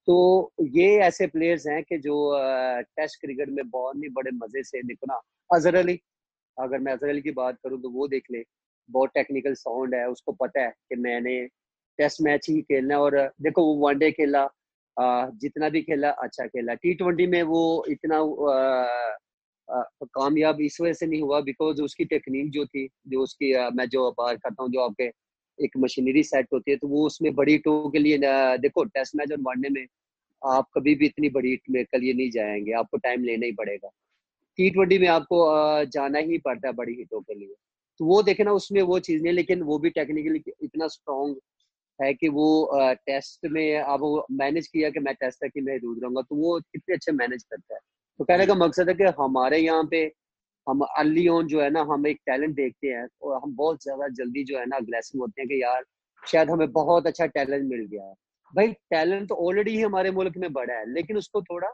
तो ये ऐसे प्लेयर्स हैं कि जो टेस्ट क्रिकेट में बहुत ही बड़े मज़े से देखो ना, अजहर अली, अगर मैं अजहर अली की बात करूँ तो वो देख ले। बहुत टेक्निकल साउंड है, उसको पता है कि मैंने टेस्ट मैच ही खेलना और, देखो, वो वनडे खेला जितना भी खेला अच्छा खेला। टी ट्वेंटी में वो इतना कामयाब इस वजह से नहीं हुआ बिकॉज़ उसकी टेक्निक जो थी, जो उसकी मैं जो बात करता हूँ, जो आपके एक मशीनरी सेट होती है तो वो उसमें बड़ी टो के लिए देखो टेस्ट मैच और वनडे में आप कभी भी इतनी बड़ी हिट में के लिए नहीं जाएँगे, आपको टाइम लेना ही पड़ेगा। टी ट्वेंटी में आपको जाना ही पड़ता है बड़ी हिटों के लिए। तो वो देखे ना उसमें वो चीज़ नहीं लेकिन वो भी टेक्निकली इतना स्ट्रॉन्ग है कि वो टेस्ट में अब वो मैनेज किया कि मैं टेस्ट तक ही मैं दूर रहूँगा तो वो कितने अच्छे मैनेज करता है। तो कहने का मकसद है कि हमारे यहाँ पे हम अर्ली ऑन जो है ना हम एक टैलेंट देखते हैं और हम बहुत ज़्यादा जल्दी जो है ना अग्रेसिव होते हैं कि यार शायद हमें बहुत अच्छा टैलेंट मिल गया है। भाई टैलेंट तो ऑलरेडी ही हमारे मुल्क में बड़ा है लेकिन उसको थोड़ा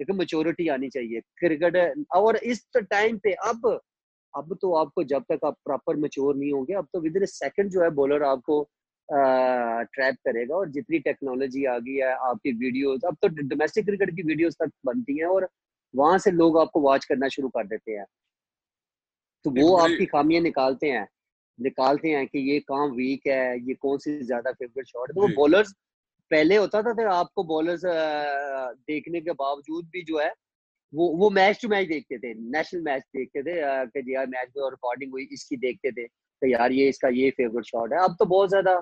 देखो मेच्योरिटी आनी चाहिए। क्रिकेट और इस टाइम पे अब अब तो आपको जब तक आप प्रॉपर मेच्योर नहीं होंगे अब तो विद इन सेकंड जो है बॉलर आपको ट्रैप करेगा और जितनी टेक्नोलॉजी आ गई है आपकी वीडियोस अब तो डोमेस्टिक क्रिकेट की वीडियोस तक बनती हैं और वहाँ से लोग आपको वॉच करना शुरू कर देते हैं। तो वो आपकी खामियाँ निकालते हैं निकालते हैं कि ये काम वीक है ये कौन सी ज़्यादा फेवरेट शॉट है। तो वो बॉलर्स पहले होता था, था आपको बॉलर्स देखने के बावजूद भी जो है वो वो मैच टू मैच देखते थे नेशनल मैच देखते थे कि यार मैच में रिकॉर्डिंग हुई इसकी देखते थे तो यार ये इसका ये फेवरेट शॉट है। अब तो बहुत ज़्यादा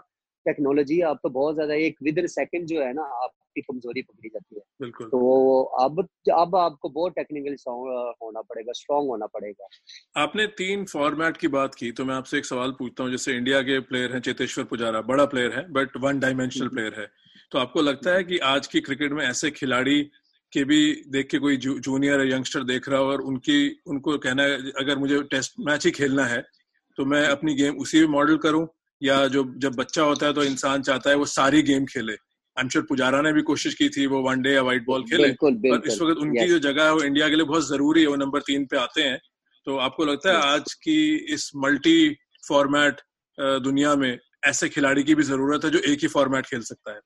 टेक्नोलॉजी अब तो बहुत ज़्यादा एक विद इन सेकंड जो है ना आपकी कमज़ोरी पकड़ी जाती है। तो अब अब आपको बहुत टेक्निकली होना पड़ेगा स्ट्रांग होना पड़ेगा। आपने तीन फॉर्मेट की बात की तो मैं आपसे एक सवाल पूछता हूँ जैसे इंडिया के प्लेयर हैं चेतेश्वर पुजारा बड़ा प्लेयर है बट वन डायमेंशनल प्लेयर है। तो आपको लगता है कि आज की क्रिकेट में ऐसे खिलाड़ी के भी देख के कोई जू, जूनियर यंगस्टर देख रहा हो और उनकी उनको कहना है अगर मुझे टेस्ट मैच ही खेलना है तो मैं अपनी गेम उसी में मॉडल करूँ या जो जब बच्चा होता है तो इंसान चाहता है वो सारी गेम खेले। आई एम श्योर पुजारा ने भी कोशिश की थी वो वनडे या व्हाइट बॉल खेले। पर इस वक्त उनकी जो जगह है वो इंडिया के लिए बहुत ज़रूरी है वो नंबर तीन पे आते हैं। तो आपको लगता है आज की इस मल्टी फॉर्मेट दुनिया में ऐसे खिलाड़ी की भी ज़रूरत है जो एक ही फॉर्मेट खेल सकता है?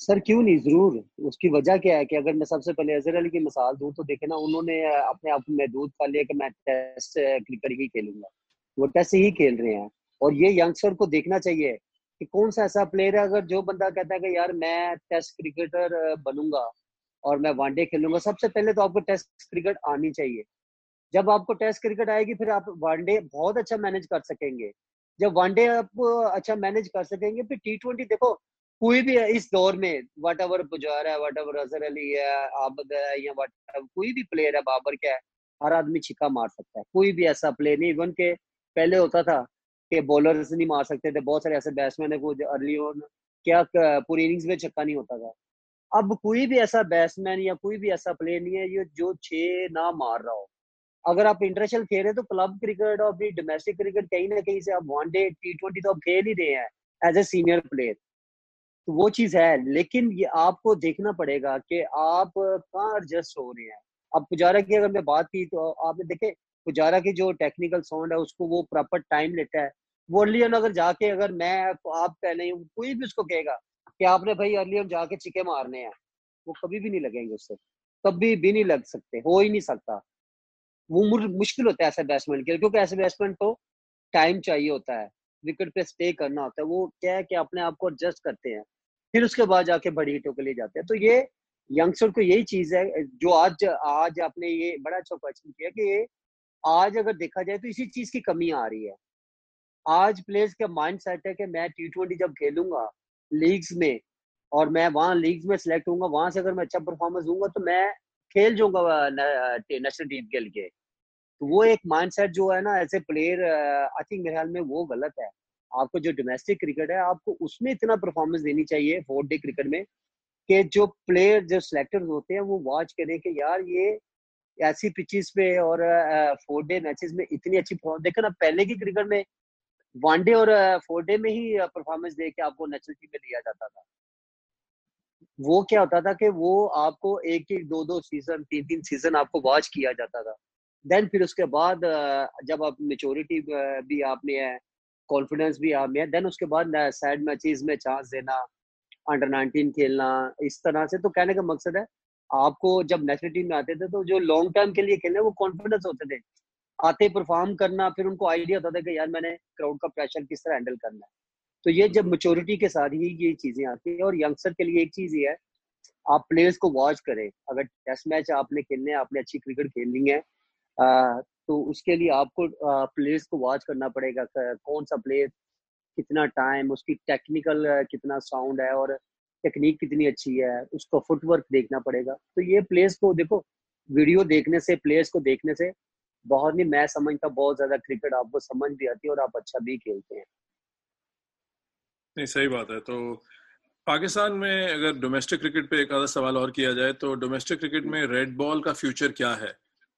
सर, क्यों नहीं? ज़रूर। उसकी वजह क्या है कि अगर मैं सबसे पहले अजहर अली की मिसाल दूँ तो देखे ना, उन्होंने अपने आप में दूध कर लिया कि मैं टेस्ट क्रिकेट ही खेलूँगा। वो टेस्ट ही खेल रहे हैं। और ये यंगस्टर को देखना चाहिए कि कौन सा ऐसा प्लेयर है, अगर जो बंदा कहता है कि यार, मैं टेस्ट क्रिकेटर बनूँगा और मैं वनडे खेलूँगा। सबसे पहले तो आपको टेस्ट क्रिकेट आनी चाहिए। जब आपको टेस्ट क्रिकेट आएगी, फिर आप वनडे बहुत अच्छा मैनेज कर सकेंगे। जब वनडे आप अच्छा मैनेज कर सकेंगे, फिर टी ट्वेंटी देखो कोई भी है, इस दौर में वट एवर पुजारा है वट एवर अजहर अली है आबद है, या वट कोई भी प्लेयर है, बाबर क्या है, हर आदमी छिक्का मार सकता है। कोई भी ऐसा प्लेयर नहीं इवन के पहले होता था कि बॉलर्स नहीं मार सकते थे, बहुत सारे ऐसे बैट्समैन है, कुछ अर्ली ऑन क्या पूरी इनिंग्स में छक्का नहीं होता था। अब कोई भी ऐसा बैट्समैन या कोई भी ऐसा प्लेयर नहीं है, ये जो छह ना मार रहा हो। अगर आप इंटरनेशनल खेल रहे हैं तो क्लब क्रिकेट और भी डोमेस्टिक क्रिकेट कहीं ना कहीं से आप वनडे टी ट्वेंटी तो आप खेल ही रहे हैं एज ए सीनियर प्लेयर तो वो चीज़ है, लेकिन ये आपको देखना पड़ेगा कि आप कहाँ एडजस्ट हो रहे हैं। अब पुजारा की अगर मैं बात की तो आपने देखे, पुजारा की जो टेक्निकल साउंड है उसको वो प्रॉपर टाइम लेता है। वो अर्लियन अगर जाके अगर मैं आप कह नहीं कोई भी उसको कहेगा कि आपने भाई अर्लियन जाके चिके मारने हैं, वो कभी भी नहीं लगेंगे उससे। कभी भी नहीं लग सकते, हो ही नहीं सकता। वो मुश्किल होता है ऐसे बैट्समैन के लिए, क्योंकि ऐसे बैट्समैन को टाइम चाहिए होता है। विकेट पे स्टे करना होता है, वो क्या है कि अपने आप को एडजस्ट करते हैं। फिर उसके बाद जाके बड़ी हिटों के लिए जाते हैं। तो ये यंगस्टर को यही चीज़ है, जो आज आज आपने ये बड़ा अच्छा क्वेश्चन किया कि आज अगर देखा जाए तो इसी चीज़ की कमी आ रही है। आज प्लेयर्स का माइंड सेट है कि मैं टी ट्वेंटी जब खेलूँगा लीग्स में और मैं वहाँ लीग्स में सिलेक्ट हूँ वहाँ से अगर मैं अच्छा परफॉर्मेंस दूँगा तो मैं खेल जाऊँगा नेशनल टीम के लिए। तो वो एक माइंडसेट जो है ना ऐसे प्लेयर आई थिंक मेरे ख्याल में वो गलत है। आपको जो डोमेस्टिक क्रिकेट है, आपको उसमें इतना परफॉर्मेंस देनी चाहिए फोर डे क्रिकेट में कि जो प्लेयर जो सिलेक्टर्स होते हैं, वो वॉच करें कि यार ये ऐसी पिचेस पे और फोर डे मैचेस में इतनी अच्छी देखो ना, पहले की क्रिकेट में वनडे और फोर डे में ही परफॉर्मेंस दे के आपको नेशनल टीम में लिया जाता था। वो क्या होता था कि वो आपको एक एक दो दो सीज़न तीन तीन सीज़न आपको वॉच किया जाता था। देन फिर उसके बाद जब आप मेचोरिटी भी आप में है कॉन्फिडेंस भी आप में है देन उसके बाद सैड मैचेस में चांस देना अंडर नाइनटीन खेलना, इस तरह से। तो कहने का मकसद है, आपको जब नेशनल टीम में आते थे तो जो लॉन्ग टर्म के लिए खेलने, वो कॉन्फिडेंस होते थे। आते परफॉर्म करना, फिर उनको आइडिया होता था कि यार मैंने क्राउड का प्रेशर किस तरह हैंडल करना है। तो ये जब मेच्योरिटी के साथ ही ये चीज़ें आती है और यंगस्टर के लिए एक चीज़ ये है, आप प्लेयर्स को वॉच करें। अगर टेस्ट मैच आपने खेलने आपने अच्छी क्रिकेट खेलनी है तो उसके लिए आपको प्लेयर्स को वॉच करना पड़ेगा कौन सा प्लेयर कितना टाइम उसकी टेक्निकल कितना साउंड है और टेक्निक कितनी अच्छी है उसका फुटवर्क देखना पड़ेगा। तो ये प्लेयर्स को देखो वीडियो देखने से प्लेयर्स को देखने से बहुत नहीं मैं समझता बहुत ज़्यादा क्रिकेट आपको समझ भी आती है और आप अच्छा भी खेलते हैं। नहीं सही बात है। तो पाकिस्तान में अगर डोमेस्टिक क्रिकेट पे एक आधा सवाल और किया जाए तो डोमेस्टिक क्रिकेट में रेड बॉल का फ्यूचर क्या है?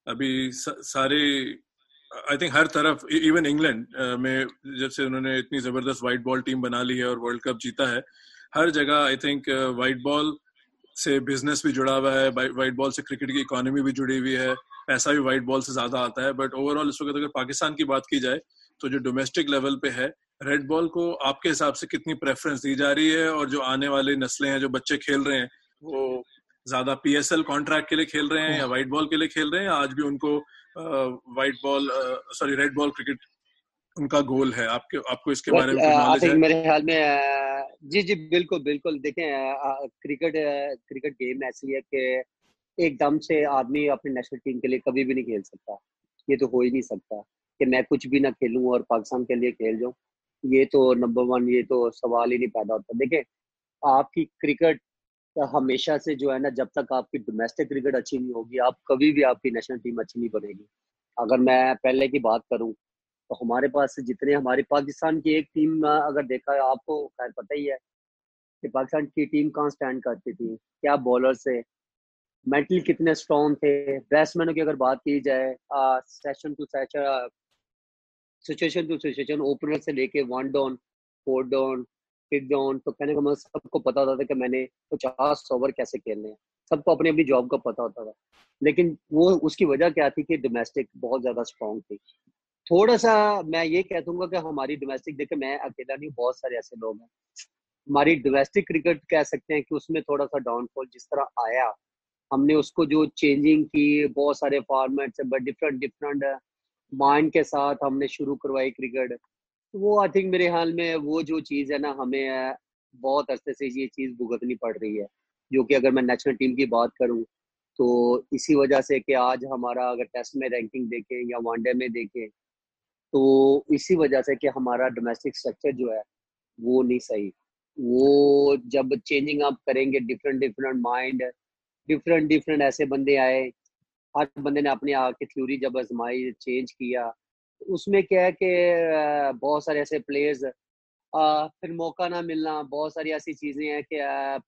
अभी सारे आई थिंक हर तरफ़ इवन इंग्लैंड में जब से उन्होंने इतनी ज़बरदस्त व्हाइट बॉल टीम बना ली है और वर्ल्ड कप जीता है, हर जगह आई थिंक व्हाइट बॉल से बिज़नेस भी जुड़ा हुआ है व्हाइट बॉल से क्रिकेट की इकोनॉमी भी जुड़ी हुई है, पैसा भी व्हाइट बॉल से ज़्यादा आता है बट ओवरऑल इस वक्त अगर पाकिस्तान की बात की जाए तो जो डोमेस्टिक लेवल पे है रेड बॉल को आपके हिसाब से कितनी प्रेफरेंस दी जा रही है और जो आने वाले नस्लें हैं, जो बच्चे खेल रहे हैं, वो ज़्यादा पीएसएल कॉन्ट्रैक्ट के लिए खेल रहे हैं या व्हाइट बॉल के लिए खेल रहे हैं आज भी उनको white ball sorry red ball cricket उनका गोल है। आपके आपको इसके बारे में नॉलेज है? मेरे ख्याल में जी जी बिल्कुल बिल्कुल। देखें क्रिकेट क्रिकेट गेम ऐसी है कि एकदम से आदमी अपनी नेशनल टीम के लिए कभी भी नहीं खेल सकता। ये तो हो ही नहीं सकता कि मैं कुछ भी ना खेलूं और पाकिस्तान के लिए खेल जाऊँ। ये तो नंबर वन ये तो सवाल ही नहीं पैदा होता। देखें आपकी क्रिकेट हमेशा से जो है ना, जब तक आपकी डोमेस्टिक क्रिकेट अच्छी नहीं होगी, आप कभी भी आपकी नेशनल टीम अच्छी नहीं बनेगी। अगर मैं पहले की बात करूँ तो हमारे पास जितने, हमारे पाकिस्तान की एक टीम अगर देखा है, आपको खैर पता ही है कि पाकिस्तान की टीम कहाँ स्टैंड करती थी, क्या बॉलर से मेंटली कितने स्ट्रॉन्ग थे बैट्समैनों की अगर बात की जाए session to session situation to situation opener से लेके one down four down fifth down तो कहने का मतलब सबको पता होता था कि मैंने पचास ओवर कैसे खेलने हैं। सबको अपनी अपनी जॉब का पता होता था। लेकिन वो उसकी वजह क्या थी कि डोमेस्टिक बहुत ज़्यादा स्ट्रॉन्ग थी। थोड़ा सा मैं ये कह दूँगा कि हमारी डोमेस्टिक देखे मैं अकेला नहीं, बहुत सारे ऐसे लोग हैं। हमारी डोमेस्टिक क्रिकेट कह सकते हैं कि उसमें थोड़ा सा डाउनफॉल जिस तरह आया, हमने उसको जो चेंजिंग की, बहुत सारे फॉर्मेट से डिफरेंट डिफरेंट माइंड के साथ हमने शुरू करवाई क्रिकेट वो आई थिंक मेरे हाल में वो जो चीज़ है ना, हमें बहुत अरसे से ये चीज़ भुगतनी पड़ रही है, जो कि अगर मैं नेशनल टीम की बात करूँ तो इसी वजह से कि आज हमारा अगर टेस्ट में रैंकिंग देखें या वनडे में देखें तो इसी वजह से कि हमारा डोमेस्टिक स्ट्रक्चर जो है, वो नहीं सही। वो जब चेंजिंग अप करेंगे, different different mind, different different ऐसे बंदे आए, हर बंदे ने अपनी आके थ्योरी जब आजमाई, चेंज किया उसमें क्या है कि बहुत सारे ऐसे प्लेयर्स फिर मौका ना मिलना, बहुत सारी ऐसी चीज़ें हैं कि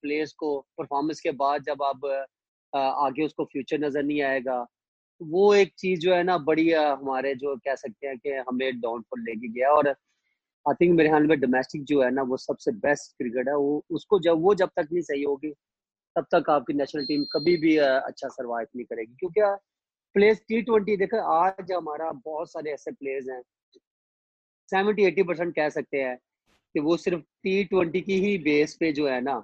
प्लेयर्स को परफॉर्मेंस के बाद जब आप आगे उसको फ्यूचर नज़र नहीं आएगा, वो एक चीज़ जो है ना बड़ी हमारे जो कह सकते हैं कि हमें डाउनफॉल लेके गया और आई थिंक मेरे ख्याल में डोमेस्टिक जो है ना वो सबसे बेस्ट क्रिकेट है, वो उसको जब, वो जब तक नहीं सही होगी, तब तक आपकी नेशनल टीम कभी भी अच्छा सर्वाइव नहीं करेगी, क्योंकि प्लेयर्स टी ट्वेंटी देखो आज हमारा बहुत सारे ऐसे प्लेयर्स हैं सेवेंटी एटी परसेंट कह सकते हैं कि वो सिर्फ़ टी ट्वेंटी की ही बेस पे जो है ना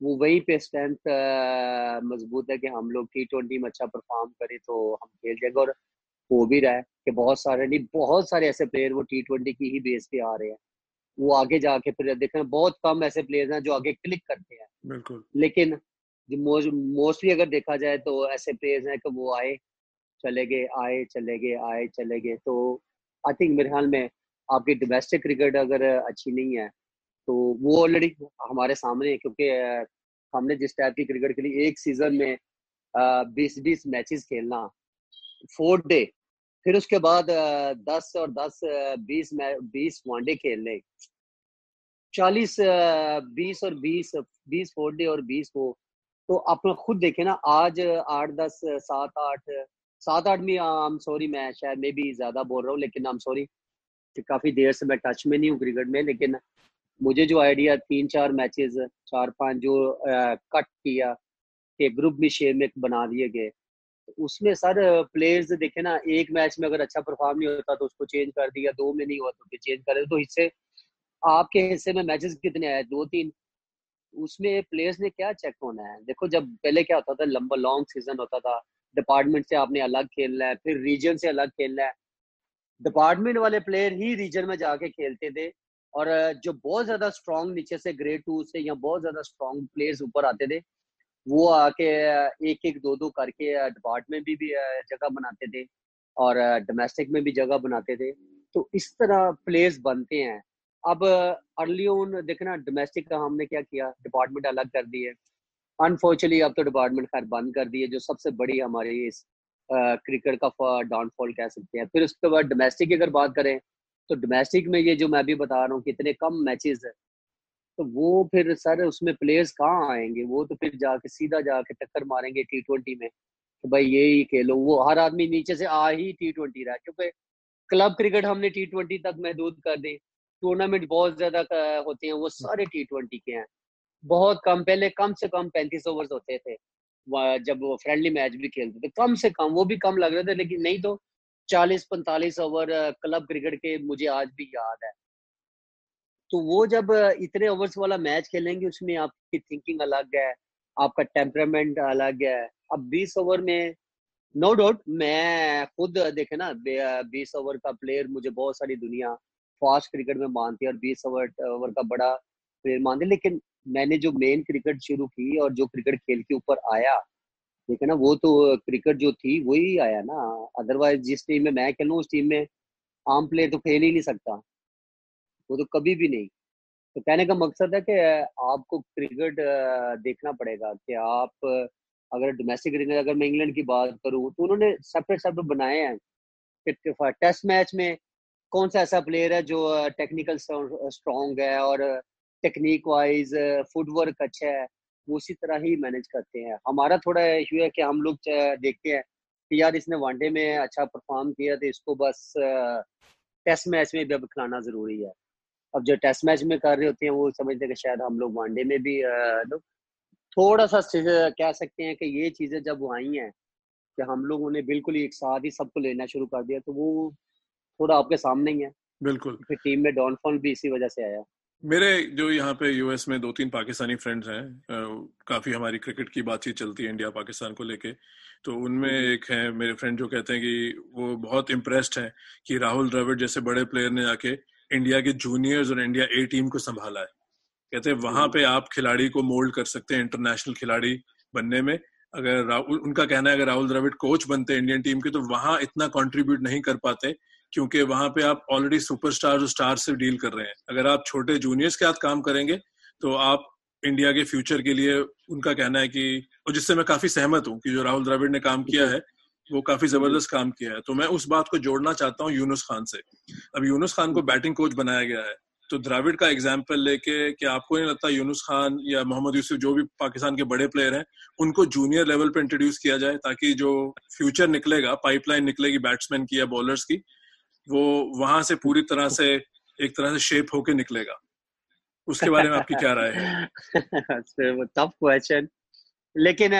वो वहीं पे स्ट्रेंथ मज़बूत है कि हम लोग टी ट्वेंटी में अच्छा परफॉर्म करें तो हम खेल जाएँगे। और हो भी रहा है कि बहुत सारे नहीं बहुत सारे ऐसे प्लेयर वो टी ट्वेंटी की ही बेस पे आ रहे हैं। वो आगे जाके फिर देखें बहुत कम ऐसे प्लेयर्स हैं जो आगे क्लिक करते हैं। बिल्कुल। लेकिन मोस्टली अगर देखा जाए तो ऐसे प्लेयर्स हैं कि वो आए चले गए, आए, चले गए, आए, चले गए। तो आई थिंक मेरे ख्याल में आपकी डोमेस्टिक क्रिकेट अगर अच्छी नहीं है तो वो ऑलरेडी हमारे सामने है, क्योंकि हमने जिस टाइप की क्रिकेट खेली एक सीज़न में बीस बीस मैचेस खेलना फोर्थ डे फिर उसके बाद दस और दस बीस बीस वनडे खेलने। चालीस बीस और बीस बीस फोर्थ डे और बीस वो तो आप खुद देखे ना, आज आठ, दस, सात, आठ सात आठ में आई सॉरी मैं शायद मे भी ज़्यादा बोल रहा हूँ लेकिन आई एम सॉरी काफ़ी देर से मैं टच में नहीं हूँ क्रिकेट में लेकिन मुझे जो आइडिया तीन चार मैचेस चार पाँच जो आ, कट किया के ग्रुप भी शेयर में बना दिए गए उसमें सर प्लेयर्स देखे ना एक मैच में अगर अच्छा परफॉर्म नहीं होता तो उसको चेंज कर दिया दो में नहीं हुआ तो चेंज कर तो हिस्से आपके हिस्से में मैचेस कितने आए दो तीन उसमें प्लेयर्स ने क्या चेक होना है? देखो जब पहले क्या होता था लंबा लॉन्ग सीज़न होता था डिपार्टमेंट से आपने अलग खेलना है फिर रीजन से अलग खेलना है। डिपार्टमेंट वाले प्लेयर ही रीजन में जाके खेलते थे और जो बहुत ज़्यादा स्ट्रॉन्ग नीचे से ग्रेड टू से या बहुत ज़्यादा स्ट्रॉन्ग प्लेयर्स ऊपर आते थे वो आके एक एक दो दो करके डिपार्टमेंट भी, भी जगह बनाते थे और डोमेस्टिक में भी जगह बनाते थे। तो इस तरह प्लेयर्स बनते हैं। अब अर्ली ऑन देखना डोमेस्टिक का हमने क्या किया? डिपार्टमेंट अलग कर दिए। अनफॉर्चुनेटली अब तो डिपार्टमेंट खैर बंद कर दिए जो सबसे बड़ी हमारी इस क्रिकेट का डाउनफॉल कह सकते हैं। फिर उसके बाद डोमेस्टिक की अगर बात करें तो डोमेस्टिक में ये जो मैं भी बता रहा हूँ कि इतने कम मैचेस तो वो फिर सर उसमें प्लेयर्स कहाँ आएँगे? वो तो फिर जाके, सीधा जाके टक्कर मारेंगे टी ट्वेंटी में तो भाई ये ही खेलो। वो हर आदमी नीचे से आ ही टी ट्वेंटी रहा क्योंकि क्लब क्रिकेट हमने टी ट्वेंटी तक महदूद कर दी। टूर्नामेंट बहुत ज़्यादा होते हैं, वो सारे टी ट्वेंटी के हैं। बहुत कम, पहले कम से कम पैंतीस ओवर होते थे। जब वो फ्रेंडली मैच भी खेलते थे, कम से कम, वो भी कम लग रहे थे, लेकिन नहीं तो चालीस पैंतालीस ओवर क्लब क्रिकेट के मुझे आज भी याद है। तो वो जब इतने ओवर्स वाला मैच खेलेंगे, उसमें आपकी थिंकिंग अलग है, आपका टेम्परामेंट अलग है। अब 20 ओवर में नो no डाउट मैं खुद देखे ना बीस ओवर का प्लेयर मुझे बहुत सारी दुनिया फास्ट क्रिकेट में मानती है, और बीस ओवर ओवर का बड़ा प्लेयर मानते लेकिन मैंने जो मेन क्रिकेट शुरू की और जो क्रिकेट खेल के ऊपर आया देखे ना, वो तो क्रिकेट जो थी वही आया ना। अदरवाइज़ जिस टीम में मैं खेलूँ, उस टीम में आम प्लेयर तो खेल ही नहीं सकता। वो तो कभी भी नहीं। तो कहने का मकसद है कि आपको क्रिकेट देखना पड़ेगा कि आप अगर डोमेस्टिक क्रिकेट अगर मैं इंग्लैंड की बात करूँ तो उन्होंने सेपरेट सेपरेट बनाए हैं। टेस्ट मैच में कौन सा ऐसा प्लेयर है जो टेक्निकल स्ट्रॉन्ग है और टेक्निक वाइज फुटवर्क अच्छा है वो उसी तरह ही मैनेज करते हैं। हमारा थोड़ा इशू है कि हम लोग देखते हैं कि यार इसने वनडे में अच्छा परफॉर्म किया तो इसको बस टेस्ट मैच में भी अब खिलाना ज़रूरी है। अब जो टेस्ट मैच में कर रहे होते हैं वो समझते हैं कि शायद हम लोग वनडे में भी थोड़ा सा कह सकते हैं कि ये चीज़ें जब आई हैं कि हम लोगों ने बिल्कुल एक साथ ही सबको लेना शुरू कर दिया तो वो थोड़ा आपके सामने ही है। बिल्कुल। फिर टीम में डाउनफॉल भी इसी वजह से आया। मेरे जो यहाँ पे यूएस में दो तीन पाकिस्तानी फ्रेंड्स हैं काफ़ी हमारी क्रिकेट की बातचीत चलती है इंडिया पाकिस्तान को लेके। तो उनमें एक है मेरे फ्रेंड जो कहते हैं कि वो बहुत इम्प्रेस्ड हैं कि राहुल द्रविड़ जैसे बड़े प्लेयर ने आके इंडिया के जूनियर्स और इंडिया ए टीम को संभाला है। कहते हैं वहाँ पे आप खिलाड़ी को मोल्ड कर सकते हैं इंटरनेशनल खिलाड़ी बनने में। अगर राहुल उनका कहना है अगर राहुल द्रविड़ कोच बनते इंडियन टीम के तो वहाँ इतना कंट्रीब्यूट नहीं कर पाते क्योंकि वहाँ पे आप ऑलरेडी सुपरस्टार और स्टार से डील कर रहे हैं। अगर आप छोटे जूनियर्स के साथ काम करेंगे तो आप इंडिया के फ्यूचर के लिए उनका कहना है कि, और जिससे मैं काफ़ी सहमत हूँ कि जो राहुल द्रविड़ ने काम किया है, वो काफ़ी ज़बरदस्त काम किया है। तो मैं उस बात को जोड़ना चाहता हूँ यूनुस खान से। अब यूनुस खान को बैटिंग कोच बनाया गया है। तो द्राविड का एग्ज़ाम्पल लेके कि आपको नहीं लगता यूनुस खान या मोहम्मद यूसुफ जो भी पाकिस्तान के बड़े प्लेयर हैं, उनको जूनियर लेवल पे इंट्रोड्यूस किया जाए ताकि जो फ्यूचर निकलेगा पाइपलाइन निकलेगी बैट्समैन की या बॉलर्स की वो वहाँ से पूरी तरह से, एक तरह से शेप होके निकलेगा। उसके बारे में आपकी क्या राय है? टफ क्वेश्चन लेकिन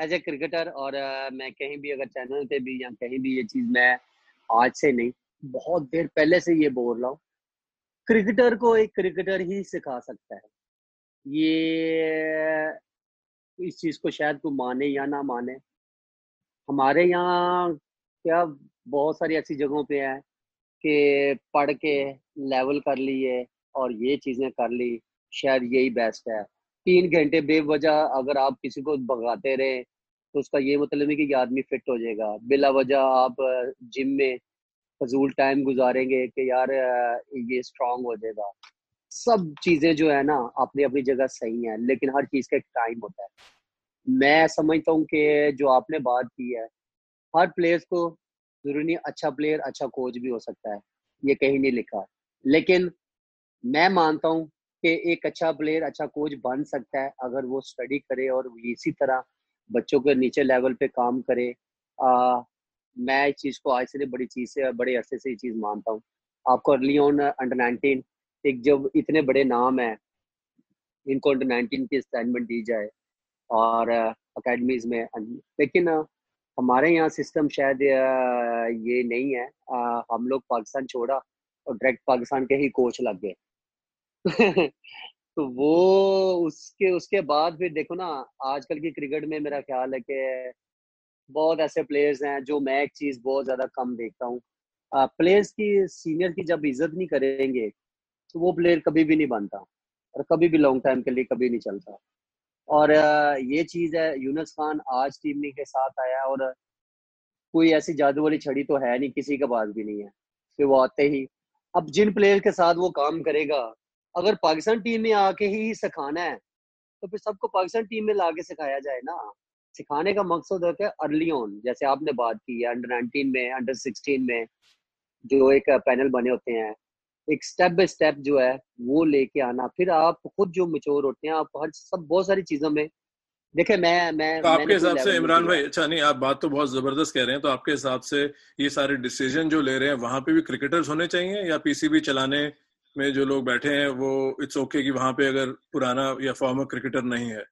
एज ए क्रिकेटर और मैं कहीं भी अगर चैनल पे भी या कहीं भी ये चीज़ मैं आज से नहीं, बहुत देर पहले से ये बोल रहा हूँ। क्रिकेटर को एक क्रिकेटर ही सिखा सकता है। ये, इस चीज़ को शायद कोई माने या ना माने। हमारे यहाँ क्या बहुत सारी ऐसी जगहों पे है। कि पढ़ के लेवल कर लिए और ये चीज़ें कर ली, शायद यही बेस्ट है। तीन घंटे बेवजह अगर आप किसी को भगाते रहे तो उसका ये मतलब नहीं कि आदमी फिट हो जाएगा। बिला वजह आप जिम में फजूल टाइम गुजारेंगे कि यार ये स्ट्रांग हो जाएगा। सब चीज़ें जो है ना, अपनी अपनी जगह सही है, लेकिन हर चीज़ का एक टाइम होता है। मैं समझता हूँ कि जो आपने बात की है, हर प्लेयर्स को ज़रूरी नहीं अच्छा प्लेयर अच्छा कोच भी हो सकता है ये कहीं नहीं लिखा। लेकिन मैं मानता हूँ कि एक अच्छा प्लेयर अच्छा कोच बन सकता है अगर वो स्टडी करे और इसी तरह बच्चों के नीचे लेवल पे काम करे। आ, मैं इस चीज़ को आज से बड़ी चीज़ से बड़े अरसे से ये चीज़ मानता हूँ। आपको अर्ली ऑन अंडर नाइनटीन एक जब इतने बड़े नाम है इनको अंडर नाइनटीन की असाइनमेंट दी जाए और अकेडमीज में लेकिन हमारे यहाँ सिस्टम शायद ये नहीं है। हम लोग पाकिस्तान छोड़ा और डायरेक्ट पाकिस्तान के ही कोच लग गए। तो वो उसके उसके बाद फिर देखो ना, आजकल की क्रिकेट में मेरा ख्याल है कि बहुत ऐसे प्लेयर्स हैं जो मैं एक चीज़ बहुत ज़्यादा कम देखता हूँ। प्लेयर्स की सीनियर की जब इज़्ज़त नहीं करेंगे तो वो प्लेयर कभी भी नहीं बनता और कभी भी लॉन्ग टाइम के लिए कभी नहीं चलता। और ये चीज़ है, यूनस खान आज टीम के साथ आया और, कोई ऐसी जादू वाली छड़ी तो है नहीं, किसी के पास भी नहीं है। फिर वो आते ही, अब जिन प्लेयर के साथ वो काम करेगा, अगर पाकिस्तान टीम में आके ही सिखाना है तो फिर सबको पाकिस्तान टीम में लाके सिखाया जाए ना। सिखाने का मकसद होता है अर्ली ऑन जैसे आपने बात की है अंडर नाइनटीन में अंडर सिक्सटीन में, जो एक पैनल बने होते हैं एक स्टेप बाय स्टेप जो है वो लेके आना। फिर आप खुद जो मेच्योर होते हैं आप हर सब बहुत सारी चीज़ों में देखे मैं मैं तो आपके हिसाब से इमरान भाई अच्छा नहीं आप बात तो बहुत ज़बरदस्त कह रहे हैं तो आपके हिसाब से ये सारे डिसीज़न जो ले रहे हैं वहाँ पे भी क्रिकेटर्स होने चाहिए या पीसीबी चलाने में जो लोग बैठे हैं वो इट्स ओके okay कि वहाँ पे अगर पुराना या फॉर्मर क्रिकेटर नहीं है?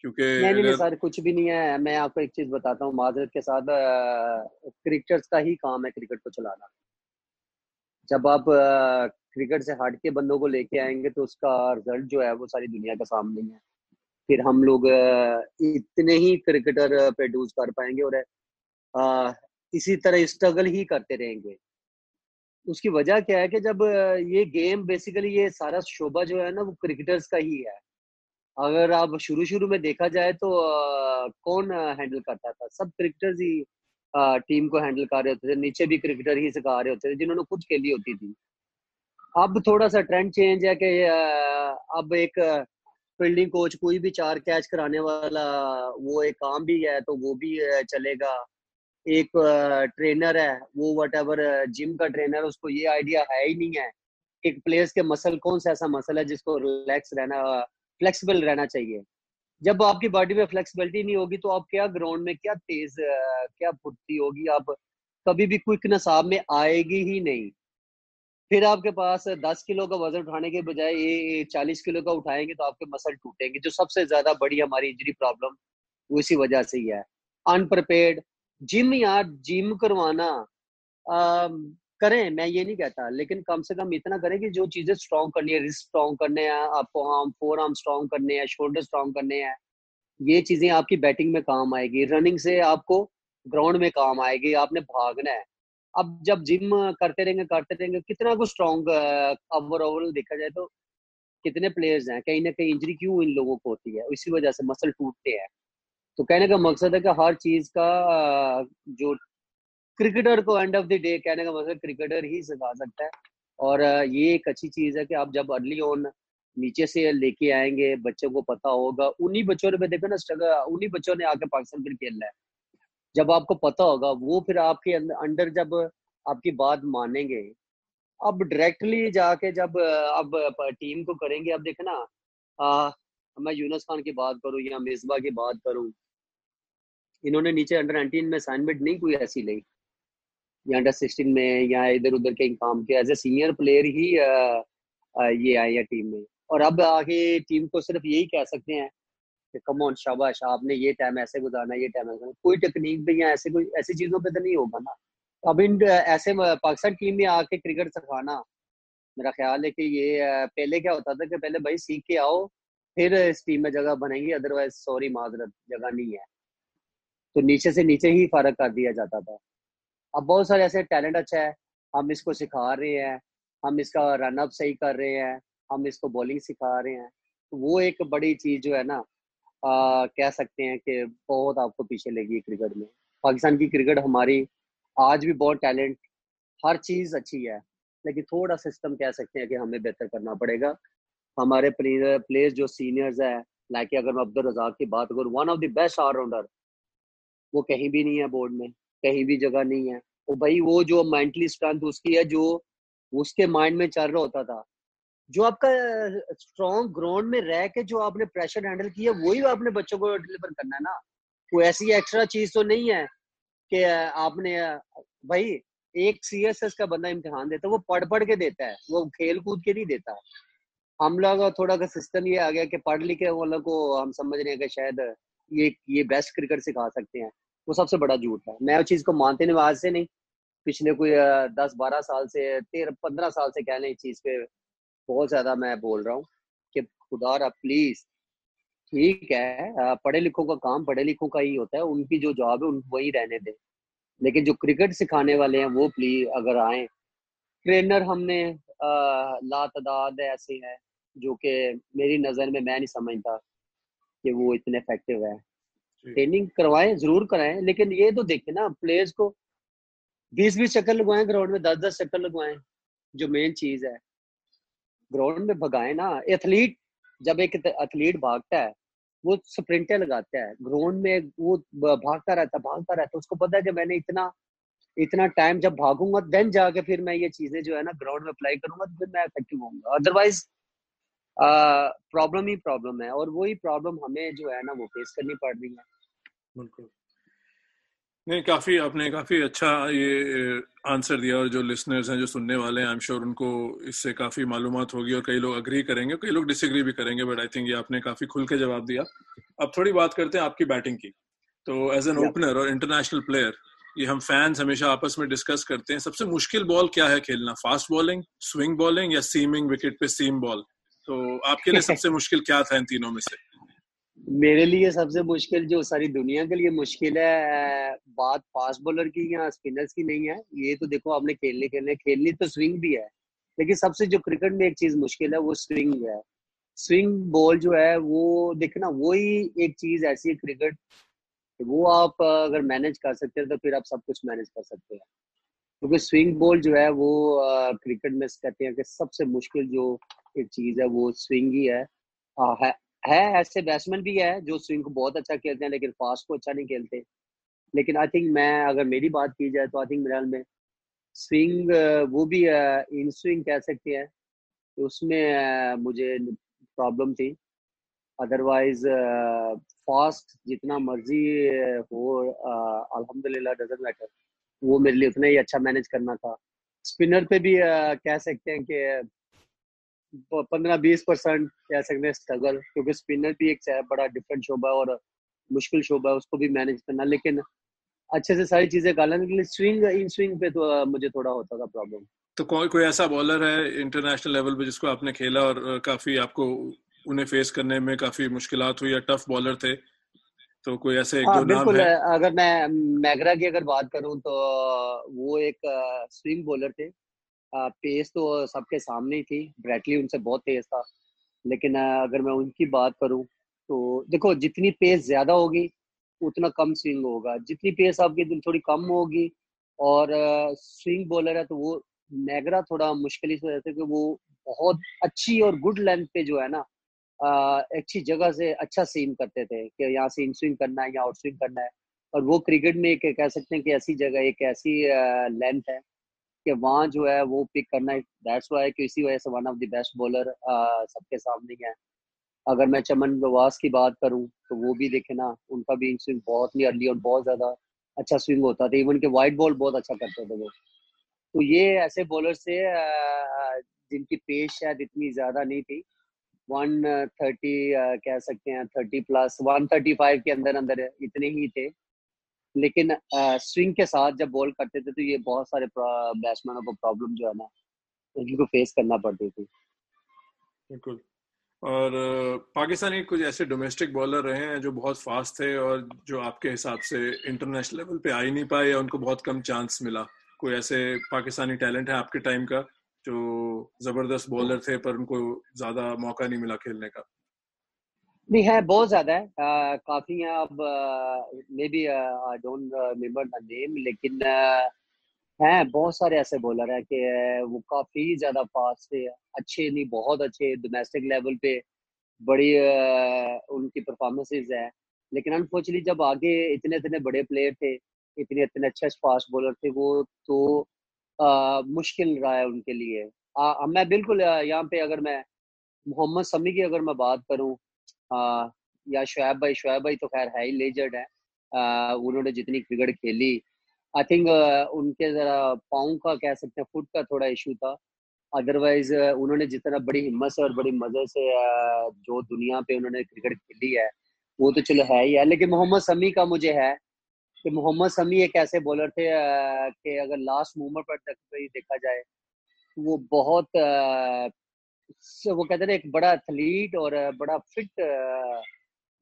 क्योंकि नहीं नहीं सर कुछ भी नहीं है। मैं आपको एक चीज़ बताता हूँ माजरत के साथ क्रिकेटर्स का ही काम है क्रिकेट को चलाना। जब आप क्रिकेट से हट के बंदों को लेके आएँगे तो उसका रिज़ल्ट जो है वो सारी दुनिया के सामने है। फिर हम लोग इतने ही क्रिकेटर प्रोड्यूस कर पाएँगे और इसी तरह स्ट्रगल ही करते रहेंगे। उसकी वजह क्या है कि जब ये गेम बेसिकली ये सारा शोभा जो है ना वो क्रिकेटर्स का ही है। अगर आप शुरू शुरू में देखा जाए तो कौन हैंडल करता था? सब क्रिकेटर्स ही टीम को हैंडल कर रहे होते थे, नीचे भी क्रिकेटर ही सिखा रहे होते थे, जिन्होंने खुद खेली होती थी। अब थोड़ा सा ट्रेंड चेंज है कि अब एक फील्डिंग कोच कोई भी चार कैच कराने वाला, वो एक काम भी है तो वो भी चलेगा। एक ट्रेनर है, वो वट जिम का ट्रेनर उसको ये आइडिया है ही नहीं है एक प्लेयर्स के मसल कौन सा ऐसा मसल है जिसको रिलैक्स रहना फ्लेक्सिबल रहना चाहिए। जब आपकी बॉडी में फ्लेक्सिबिलिटी नहीं होगी तो आप क्या ग्राउंड में क्या तेज क्या फुर्ती होगी? आप कभी भी क्विकनेस आप में आएगी ही नहीं। फिर आपके पास दस किलो का वज़न उठाने के बजाय ये चालीस किलो का उठाएँगे तो आपके मसल टूटेंगे, जो सबसे ज़्यादा बड़ी हमारी इंजरी प्रॉब्लम इसी वजह से ही है। अनप्रिपेयर्ड जिम यार जिम करवाना करें, मैं ये नहीं कहता, लेकिन कम से कम इतना करें कि जो चीज़ें स्ट्रॉन्ग करनी है रिस्ट स्ट्रॉन्ग करने हैं, आपको आर्म फोर आर्म स्ट्रॉन्ग करने हैं शोल्डर स्ट्रॉन्ग करने हैं, ये चीज़ें आपकी बैटिंग में काम आएगी रनिंग से आपको ग्राउंड में काम आएगी, आपने भागना है। अब जब जिम करते रहेंगे करते रहेंगे, कितना कुछ स्ट्रॉन्ग ओवरऑल देखा जाए तो कितने प्लेयर्स हैं, कहीं ना कहीं इंजरी क्यों इन लोगों को होती है, इसी वजह से मसल टूटते हैं। तो कहने का मकसद है कि हर चीज़ का जो क्रिकेटर को एंड ऑफ़ द डे कहने का मतलब क्रिकेटर ही सिखा सकता है। और ये एक अच्छी चीज़ है कि आप जब अर्ली ऑन नीचे से लेके आएँगे बच्चों को पता होगा उन्हीं बच्चों ने देखो ना स्ट्रगल उन्हीं बच्चों ने आके पाकिस्तान फिर खेलना है। जब आपको पता होगा वो फिर आपके अंडर जब आपकी बात मानेंगे अब डायरेक्टली जाके जब अब टीम को करेंगे अब देखना आ, मैं यूनस खान की बात करूँ या मिसबा की बात करूँ इन्होंने नीचे अंडर नाइनटीन में असाइनमेंट नहीं कोई ऐसी ली या अंडर सिक्सटीन में या इधर उधर के काम के एज ए सीनियर प्लेयर ही ये आए हैं टीम में। और अब आगे टीम को सिर्फ़ यही कह सकते हैं कि कम ऑन शाबाश, आपने ये टाइम ऐसे गुजारना, ये टाइम ऐसे कोई टेक्निक भी या ऐसे कोई, ऐसी चीज़ों पे तो नहीं होगा ना। अब इन, ऐसे पाकिस्तान टीम में आके क्रिकेट सिखाना, मेरा ख्याल है कि ये पहले क्या होता था कि पहले भाई सीख के आओ, फिर इस टीम में जगह बनेंगी अदरवाइज़ सॉरी माजरत, जगह नहीं है। तो नीचे से नीचे ही फ़र्क कर दिया जाता था। अब बहुत सारे ऐसे टैलेंट अच्छा है। हम इसको सिखा रहे हैं। हम इसका रन अप सही कर रहे हैं। हम इसको बॉलिंग सिखा रहे हैं। तो वो एक बड़ी चीज़ जो है ना आ, कह सकते हैं कि बहुत आपको पीछे लगी क्रिकेट में। पाकिस्तान की क्रिकेट हमारी आज भी बहुत टैलेंट हर चीज़ अच्छी है। लेकिन थोड़ा सिस्टम कह सकते हैं कि हमें बेहतर करना पड़ेगा। हमारे प्लेयर प्लेयर्स जो सीनियर्स है लाइक अगर मैं अब्दुल रजाक की बात करूँ one of the best all-rounder वो कहीं भी नहीं है बोर्ड में। कहीं भी जगह नहीं है। तो भाई वो जो मेंटली स्ट्रेंथ उसकी है, जो उसके माइंड में चल रहा होता था, जो आपका स्ट्रॉन्ग ग्राउंड में रह के जो आपने प्रेशर हैंडल किया, वही आपने बच्चों को डिलीवर करना है ना? कोई ऐसी एक्स्ट्रा चीज़ तो नहीं है कि आपने भाई एक सी एस एस का बंदा इम्तिहान देता है, वो पढ़ पढ़ के देता है, वो खेल कूद के नहीं देता हम लोग थोड़ा का सिस्टम ये आ गया कि पढ़ लिखे वालों को हम समझ रहे हैं कि शायद ये ये बेस्ट क्रिकेट सिखा सकते हैं। वो सबसे बड़ा झूठ है। मैं उस चीज़ को मानते नहीं, आज से नहीं, पिछले कोई दस बारह साल से, तेरह, पंद्रह साल से कह लें इस चीज़ पे, बहुत ज़्यादा मैं बोल रहा हूँ कि खुदा रहा प्लीज़ ठीक है पढ़े लिखों का काम पढ़े लिखों का ही होता है, उनकी जो जॉब है, उन, वही रहने दें। लेकिन जो क्रिकेट सिखाने वाले हैं, वो प्लीज़ अगर आए ट्रेनर हमने लातदाद ऐसे हैं, जो कि मेरी नज़र में, मैं नहीं समझता कि वो इतने इफ़ेक्टिव है। ट्रेनिंग करवाएँ, ज़रूर कराएँ, लेकिन ये तो देखें ना प्लेयर्स को बीस बीस चक्कर लगवाएँ ग्राउंड में दस दस चक्कर लगवाएँ, जो मेन चीज़ है। ग्राउंड में भगाए ना एथलीट जब एक एथलीट भागता है, वो स्प्रिंटे लगाता है ग्राउंड में वो भागता रहता है, भागता रहता उसको पता है कि मैंने इतना इतना टाइम जब भागूँगा देन जाके फिर मैं ये चीज़ें जो है ना ग्राउंड में अप्लाई करूँगा तो फिर मैं इफ़ेक्टिव होऊँगा। अदरवाइज़ प्रॉब्लम ही प्रॉब्लम है और वही प्रॉब्लम हमें जो है ना वो फेस करनी पड़ रही है। बिल्कुल। नहीं काफ़ी आपने काफ़ी अच्छा ये आंसर दिया और जो लिसनर्स हैं जो सुनने वाले हैं आई एम श्योर उनको इससे काफ़ी मालूम होगी और कई लोग अग्री करेंगे कई लोग डिसएग्री भी करेंगे बट आई थिंक ये आपने काफ़ी खुल के जवाब दिया। अब थोड़ी बात करते हैं आपकी बैटिंग की। तो एज एन ओपनर और इंटरनेशनल प्लेयर ये हम फैंस हमेशा आपस में डिस्कस करते हैं। सबसे मुश्किल बॉल क्या है खेलना? फास्ट बॉलिंग स्विंग बॉलिंग या सीमिंग विकेट पे सीम बॉल तो आपके लिए सबसे मुश्किल क्या था इन तीनों में से? मेरे लिए सबसे मुश्किल जो सारी दुनिया के लिए मुश्किल है, बात फास्ट बॉलर की या स्पिनर्स की नहीं है, ये तो देखो आपने खेलने खेलने, खेलनी तो स्विंग भी है, लेकिन सबसे जो क्रिकेट में एक चीज़ मुश्किल है वो स्विंग है। स्विंग बॉल जो है वो, देखना वही एक चीज़ ऐसी है क्रिकेट वो आप अगर मैनेज कर सकते हैं तो फिर आप सब कुछ मैनेज कर सकते हैं। क्योंकि स्विंग बॉल जो है वो क्रिकेट में कहते हैं कि सबसे मुश्किल जो एक चीज़ है वो स्विंग ही है। आ, है, है ऐसे बैट्समैन भी है जो स्विंग को बहुत अच्छा खेलते हैं लेकिन फास्ट को अच्छा नहीं खेलते। लेकिन आई थिंक मैं अगर मेरी बात की जाए तो आई थिंक मेरे में स्विंग वो भी इन स्विंग कह सकते हैं। उसमें मुझे प्रॉब्लम थी। अदरवाइज़ फास्ट जितना मर्ज़ी हो अल्हम्दुलिल्लाह डजंट मैटर वो मेरे लिए उतना ही अच्छा मैनेज करना था। स्पिनर पे भी uh, कह सकते हैं कि पंद्रह बीस परसेंट कह सकते हैं स्ट्रगल क्योंकि स्पिनर भी एक बड़ा डिफरेंट शोबा और मुश्किल शोबा है उसको भी मैनेज करना। लेकिन अच्छे से सारी चीज़ें कर लेकिन स्विंग इन स्विंग पे तो मुझे थोड़ा होता था प्रॉब्लम तो कोई कोई ऐसा बॉलर है इंटरनेशनल लेवल पे जिसको आपने खेला और काफ़ी आपको उन्हें फेस करने में काफ़ी मुश्किल हुई या टफ बॉलर थे? तो कोई ऐसे एक हाँ, दो बिल्कुल नाम है? अगर मैं मैगरा की अगर बात करूँ तो वो एक स्विंग बॉलर थे। पेस तो सबके सामने ही थी। ब्रैटली उनसे बहुत तेज था। लेकिन अगर मैं उनकी बात करूँ तो देखो जितनी पेस ज़्यादा होगी उतना कम स्विंग होगा। जितनी पेस आपकी दिन थोड़ी कम होगी और स्विंग बॉलर है तो वो मैगरा थोड़ा मुश्किल इस वजह से कि वो बहुत अच्छी और गुड लेंथ पे जो है ना अच्छी जगह से अच्छा सीम करते थे कि यहाँ से इन स्विंग करना है या आउट स्विंग करना है। और वो क्रिकेट में एक कह सकते हैं कि ऐसी जगह, एक ऐसी लेंथ है कि वहाँ जो है वो पिक करना दैट्स वाई कि इसी वजह से one of the best bowler सबके सामने है। अगर मैं चमन गवास की बात करूँ तो वो भी देखे ना, उनका भी इन स्विंग बहुत ही अर्ली और बहुत ज़्यादा अच्छा स्विंग होता था। इवन के वाइट बॉल बहुत अच्छा करते थे वो। तो ये ऐसे बॉलर से जिनकी पेश शायद इतनी ज़्यादा नहीं थी। वन थर्टी कह सकते हैं, thirty plus, one thirty five के अंदर अंदर इतने ही थे। लेकिन स्विंग के साथ जब बॉल करते थे तो ये बहुत सारे बैट्समैनों को प्रॉब्लम जो है ना, उनको फेस करना पड़ती थी। बिल्कुल। और पाकिस्तानी कुछ ऐसे डोमेस्टिक बॉलर रहे हैं जो बहुत फास्ट थे और जो आपके हिसाब से इंटरनेशनल लेवल पे आ ही नहीं पाए या उनको बहुत कम चांस मिला? कोई ऐसे पाकिस्तानी टैलेंट है आपके टाइम का? जो ज़बरदस्त बॉलर थे पर उनको ज़्यादा मौका नहीं मिला खेलने का। नहीं है बहुत ज़्यादा है। आ, काफ़ी है अब maybe I don't remember the name लेकिन हैं बहुत सारे ऐसे बॉलर हैं कि वो काफ़ी ज़्यादा फास्ट है अच्छे नहीं बहुत अच्छे डोमेस्टिक लेवल पे बड़ी उनकी परफॉर्मेंसेज है। लेकिन अनफॉर्चुनेटली जब आगे इतने इतने बड़े प्लेयर थे इतने इतने अच्छे फास्ट बॉलर थे वो तो मुश्किल रहा है उनके लिए। आ, मैं बिल्कुल यहाँ पे अगर मैं मोहम्मद समी की अगर मैं बात करूँ या शुएब भाई शुएब भाई तो खैर है ही लेजेंड है। आ, उन्होंने जितनी क्रिकेट खेली आई थिंक उनके जरा पाँव का कह सकते हैं फुट का थोड़ा इशू था। अदरवाइज़ उन्होंने जितना बड़ी हिम्मत से और बड़ी मज़े से जो दुनिया पे उन्होंने क्रिकेट खेली है वो तो चलो है ही है। लेकिन मोहम्मद समी का मुझे है कि मोहम्मद समी एक ऐसे बॉलर थे कि अगर लास्ट मोमेंट पर तक देखा जाए तो वो बहुत वो कहते थे एक बड़ा एथलीट और बड़ा फिट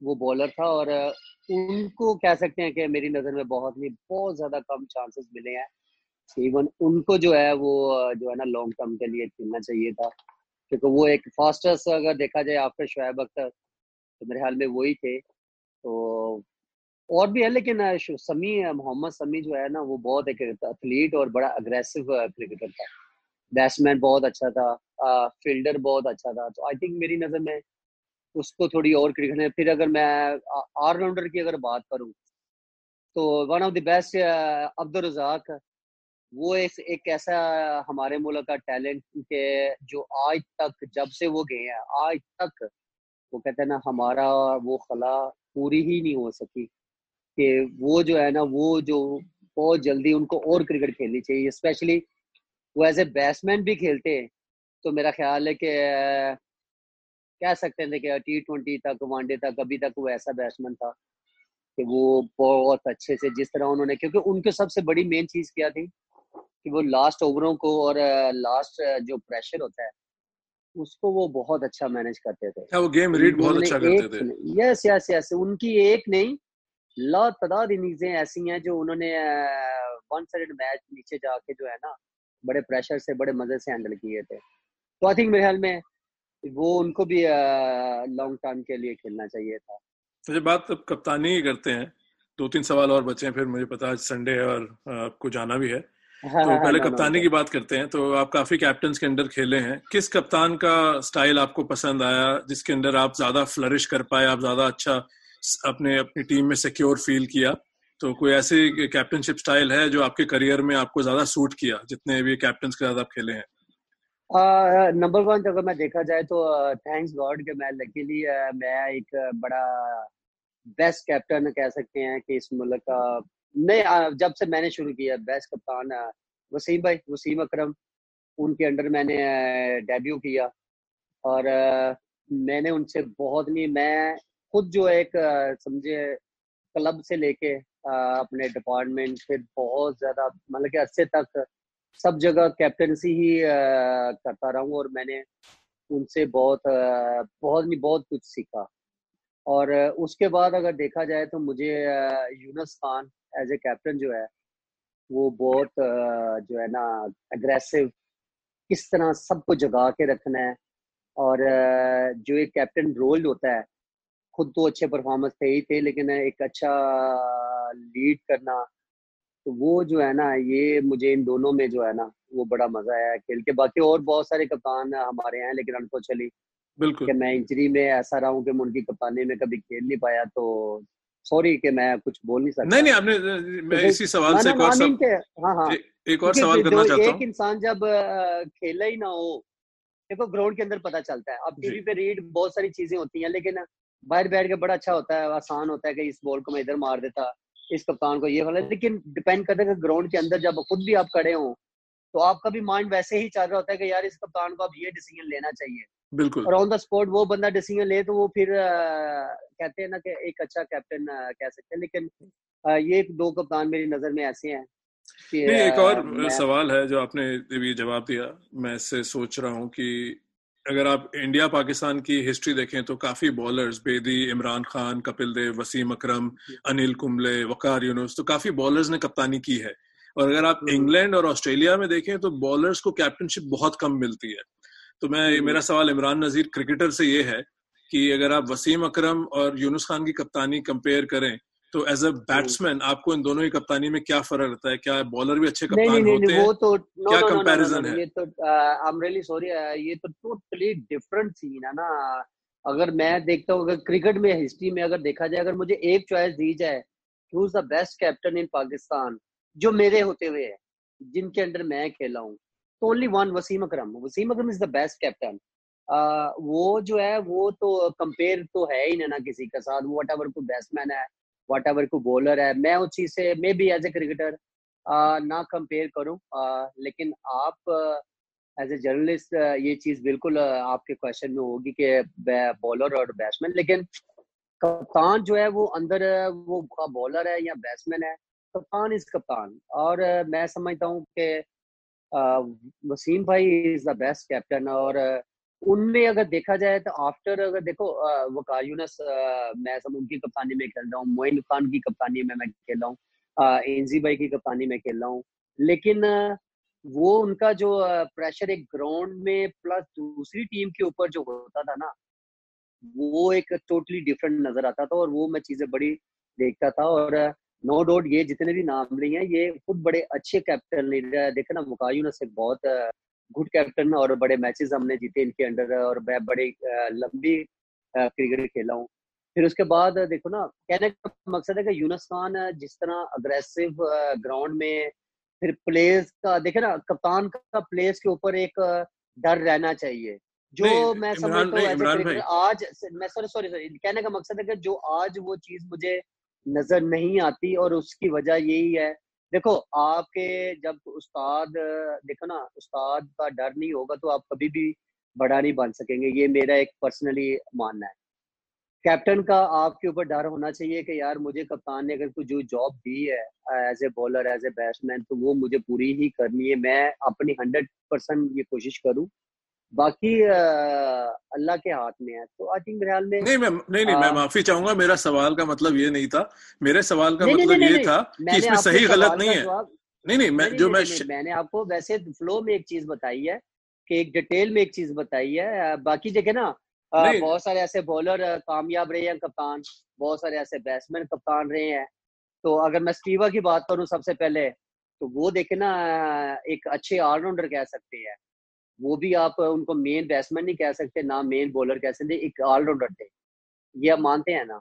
वो बॉलर था और उनको कह सकते हैं कि मेरी नज़र में बहुत ही, बहुत ज़्यादा कम चांसेस मिले हैं। इवन उनको जो है, वो, जो है ना लॉन्ग टर्म के लिए खेलना चाहिए था। क्योंकि वो एक फास्टेस्ट अगर देखा जाए आफ्टर शुएब अख्तर तो मेरे ख्याल में वही थे। तो और भी है, लेकिन समी मोहम्मद समी जो है ना, वो बहुत एक एथलीट और बड़ा अग्रेसिव क्रिकेटर था। बैट्समैन बहुत अच्छा था फील्डर बहुत अच्छा था। तो आई थिंक मेरी नज़र में उसको थोड़ी और क्रिकेट में फिर अगर मैं ऑलराउंडर की अगर बात करूँ तो one of the best Abdul Razzaq, वो एक एक ऐसा हमारे मुल्क का टैलेंट के, जो आज तक, जब से वो गए हैं, आज तक, वो कहते हैं ना, हमारा वो खला पूरी ही नहीं हो सकी। कि वो जो है ना वो जो बहुत जल्दी उनको और क्रिकेट खेलनी चाहिए स्पेशली वो एज ए बैट्समैन भी खेलते हैं। तो मेरा ख्याल है कि कह सकते हैं कि टी ट्वेंटी तक वनडे तक अभी तक वो ऐसा बैट्समैन था कि वो बहुत अच्छे से जिस तरह उन्होंने क्योंकि उनके सबसे बड़ी मेन चीज़ क्या थी कि वो लास्ट ओवरों को और लास्ट जो प्रेशर होता है उसको वो बहुत अच्छा मैनेज करते थे। वो गेम रीड बहुत अच्छा करते थे। यस यस यस उनकी एक नहीं ला तादाद इनिंग्सें ऐसी हैं जो उन्होंने वन साइड मैच नीचे जाके जो है ना बड़े प्रेशर से बड़े मज़े से हैंडल किए थे। तो आई थिंक मेरे ख्याल में वो उनको भी लॉन्ग टर्म के लिए खेलना चाहिए था। तो जब बात अब कप्तानी ही करते हैं। दो तीन सवाल और बचे हैं फिर मुझे पता है संडे है और आपको जाना भी है। हाँ, तो हाँ, पहले हाँ, कप्तानी की बात करते हैं। तो आप काफ़ी कैप्टन के अंडर खेले हैं। किस कप्तान का स्टाइल आपको पसंद आया जिसके अंदर आप ज़्यादा फ्लरिश कर पाए आप ज़्यादा अच्छा अपने, अपनी टीम में सिक्योर फील किया। तो कोई ऐसे कैप्टनशिप स्टाइल है जो आपके करियर में आपको ज़्यादा सूट किया, जितने भी कैप्टन के साथ आप खेले हैं? नंबर वन अगर मैं देखा जाए तो थैंक्स गॉड के मैं लकीली मैं एक बड़ा बेस्ट कैप्टन कह सकते हैं कि इस मुल्क का। नहीं जब से मैंने शुरू किया बेस्ट कप्तान वसीम भाई, वसीम अकरम, उनके अंडर मैंने डेब्यू किया। और मैंने उनसे बहुत नहीं, मैं खुद जो एक समझे क्लब से लेके अपने डिपार्टमेंट फिर बहुत ज़्यादा मतलब कि अच्छे तक सब जगह कैप्टनसी ही करता रहा और मैंने उनसे बहुत बहुत नहीं, बहुत कुछ सीखा। और उसके बाद अगर देखा जाए तो मुझे Younis Khan as a captain जो है, वो बहुत जो है ना अग्रेसिव किस तरह सबको जगा के रखना है और जो एक कैप्टन रोल होता है खुद तो अच्छे परफॉर्मेंस थे ही थे लेकिन एक अच्छा लीड करना तो वो जो है ना ये मुझे इन दोनों में जो है ना वो बड़ा मज़ा आया खेल के। बाकी और बहुत सारे कप्तान हमारे हैं लेकिन अनफॉर्चुनेटली बिल्कुल। कि मैं इंजरी में ऐसा रहा हूँ कि मैं उनकी कप्तानी में कभी खेल नहीं पाया तो सॉरी कि मैं कुछ बोल नहीं सकता। नहीं नहीं आपने मैं तो इसी सवाल से एक और सब, हाँ हाँ। एक और सवाल करना चाहता हूँ। एक इंसान जब खेला ही ना हो देखो ग्राउंड के अंदर पता चलता है। अब टीवी पे रीड बहुत सारी चीज़ें होती हैं लेकिन बाहर बैठ के बड़ा अच्छा होता है आसान होता है कि इस बॉल को मैं इधर मार देता इस कप्तान को ये वाला। लेकिन डिपेंड करता है कि ग्राउंड के अंदर जब खुद भी आप खड़े हो तो आपका भी माइंड वैसे ही चल रहा होता है कि यार इस कप्तान को अब ये डिसीज़न लेना चाहिए। बिल्कुल। और ऑन द स्पॉट वो बंदा डिसीज़न ले तो वो फिर आ, कहते हैं ना कि एक अच्छा कैप्टन कह सकते हैं। लेकिन आ, ये दो कप्तान मेरी नज़र में ऐसे हैं कि एक और सवाल है जो आपने जवाब दिया। मैं इससे सोच रहा हूँ कि अगर आप इंडिया पाकिस्तान की हिस्ट्री देखें तो काफ़ी बॉलर्स बेदी इमरान खान कपिल देव वसीम अकरम अनिल कुंबले वकार यूनुस तो काफ़ी बॉलर्स ने कप्तानी की है। और अगर आप इंग्लैंड और ऑस्ट्रेलिया में देखें तो बॉलर्स को कैप्टनशिप बहुत कम मिलती है। तो मैं मेरा सवाल इमरान नजीर क्रिकेटर से ये है कि अगर आप वसीम अकरम और यूनुस खान की कप्तानी कंपेयर करें तो एज अ बैट्समैन आपको इन दोनों की कप्तानी में क्या फ़र्क रहता है? क्या बॉलर भी अच्छे कप्तान नहीं, नहीं, होते हैं? वो तो no, क्या कंपैरिजन है? ये तो आई एम रियली सॉरी ये तो टोटली डिफरेंट सीन है ना। अगर मैं देखता हूँ अगर क्रिकेट में हिस्ट्री में अगर देखा जाए अगर मुझे एक चॉइस दी जाए who the best captain in Pakistan जो मेरे होते हुए है जिनके अंडर मैं खेला हूँ तो only one Wasim Akram. Wasim Akram is the best captain वो जो है वो तो कंपेयर तो है ही ना किसी के साथ। वो वट एवर कोई बैट्समैन है वट एवर को बॉलर है, मैं उस चीज़ से, maybe as a cricketer ना कंपेयर करूँ लेकिन आप एज ए जर्नलिस्ट ये चीज़ बिल्कुल आपके क्वेश्चन में होगी कि बॉलर और बैट्समैन लेकिन कप्तान जो है वो अंदर, वो बॉलर है या बैट्समैन है, कप्तान इज़ कप्तान। और मैं समझता हूँ कि वसीम भाई इज़ द बेस्ट कैप्टन और उनमें अगर देखा जाए तो आफ्टर अगर देखो वकार यूनस मैं सब उनकी कप्तानी में खेल रहा हूँ, मोइन खान की कप्तानी में मैं खेल रहा हूँ एनजी भाई की कप्तानी में खेल रहा हूँ। लेकिन वो उनका जो प्रेशर एक ग्राउंड में प्लस दूसरी टीम के ऊपर जो होता था ना, वो एक टोटली डिफरेंट नज़र आता था और वो मैं चीज़ें बड़ी देखता था और नो डाउट ये जितने भी नाम लिए हैं, ये खुद बड़े अच्छे कैप्टन लीडर देखे ना मुकायूनस एक बहुत गुड कैप्टन और बड़े मैचेस हमने जीते इनके अंडर और मैं बड़े लंबी क्रिकेट खेला हूँ। फिर उसके बाद देखो ना कहने का मकसद है कि यूनस खान जिस तरह अग्रेसिव ग्राउंड में फिर प्लेस का देखे ना कप्तान का प्लेस के ऊपर एक डर रहना चाहिए। जो मैं समझता हूँ आज मैं सॉरी सॉरी सॉरी कहने का मकसद है कि जो आज वो चीज़ मुझे नज़र नहीं आती और उसकी वजह यही है देखो, आपके जब उस्ताद, देखो ना, उस्ताद का डर नहीं होगा तो आप कभी भी बड़ा नहीं बन सकेंगे। ये मेरा एक पर्सनली मानना है। कैप्टन का आपके ऊपर डर होना चाहिए कि यार मुझे कप्तान ने अगर कोई जो जॉब दी है as a bowler as a batsman तो वो मुझे पूरी ही करनी है। मैं अपनी हंड्रेड परसेंट ये कोशिश करूँ बाकी अल्लाह के हाथ में है। तो आई थिंक ख्याल में नहीं मैं नहीं नहीं मैं माफ़ी चाहूँगा मेरा सवाल का मतलब ये नहीं था। मेरे सवाल का मतलब ये था कि इसमें सही गलत नहीं है। नहीं नहीं मैं जो मैं मैंने आपको वैसे फ्लो में एक चीज़ बताई है कि एक डिटेल में एक चीज़ बताई है। बाकी जगह ना बहुत सारे ऐसे बॉलर कामयाब रहे हैं कप्तान बहुत सारे ऐसे बैट्समैन कप्तान रहे हैं। तो अगर मैं स्टीवा की बात करूँ सबसे पहले तो वो देखे ना एक अच्छे ऑलराउंडर कह सकते हैं। वो भी आप उनको मेन बैट्समैन नहीं कह सकते ना मेन बॉलर कह सकते एक ऑलराउंडर थे। ये आप मानते हैं ना?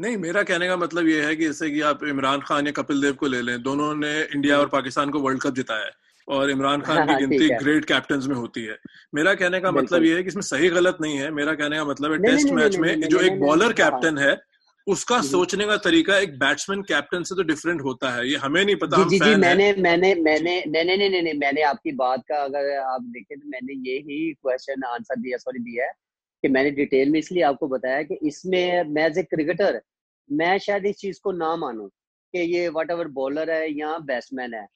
नहीं मेरा कहने का मतलब ये है कि जैसे कि आप इमरान खान या कपिल देव को ले लें दोनों ने इंडिया और पाकिस्तान को वर्ल्ड कप जिताया है और इमरान खान की गिनती ग्रेट कैप्टन में होती है। मेरा कहने का मतलब ये है कि इसमें सही गलत नहीं है मेरा कहने का मतलब है टेस्ट मैच में जो एक बॉलर कैप्टन है उसका सोचने का तरीका एक बैट्समैन कैप्टन से तो डिफरेंट होता है। ये हमें नहीं पता जी जी, जी मैंने मैंने मैंने नहीं नहीं नहीं मैंने आपकी बात का अगर आप देखें तो मैंने ये ही क्वेश्चन आंसर दिया सॉरी दिया है कि मैंने डिटेल में इसलिए आपको बताया कि इसमें मैं एज ए क्रिकेटर मैं शायद इस चीज़ को ना मानूं कि ये वट एवर बॉलर है या बैट्समैन है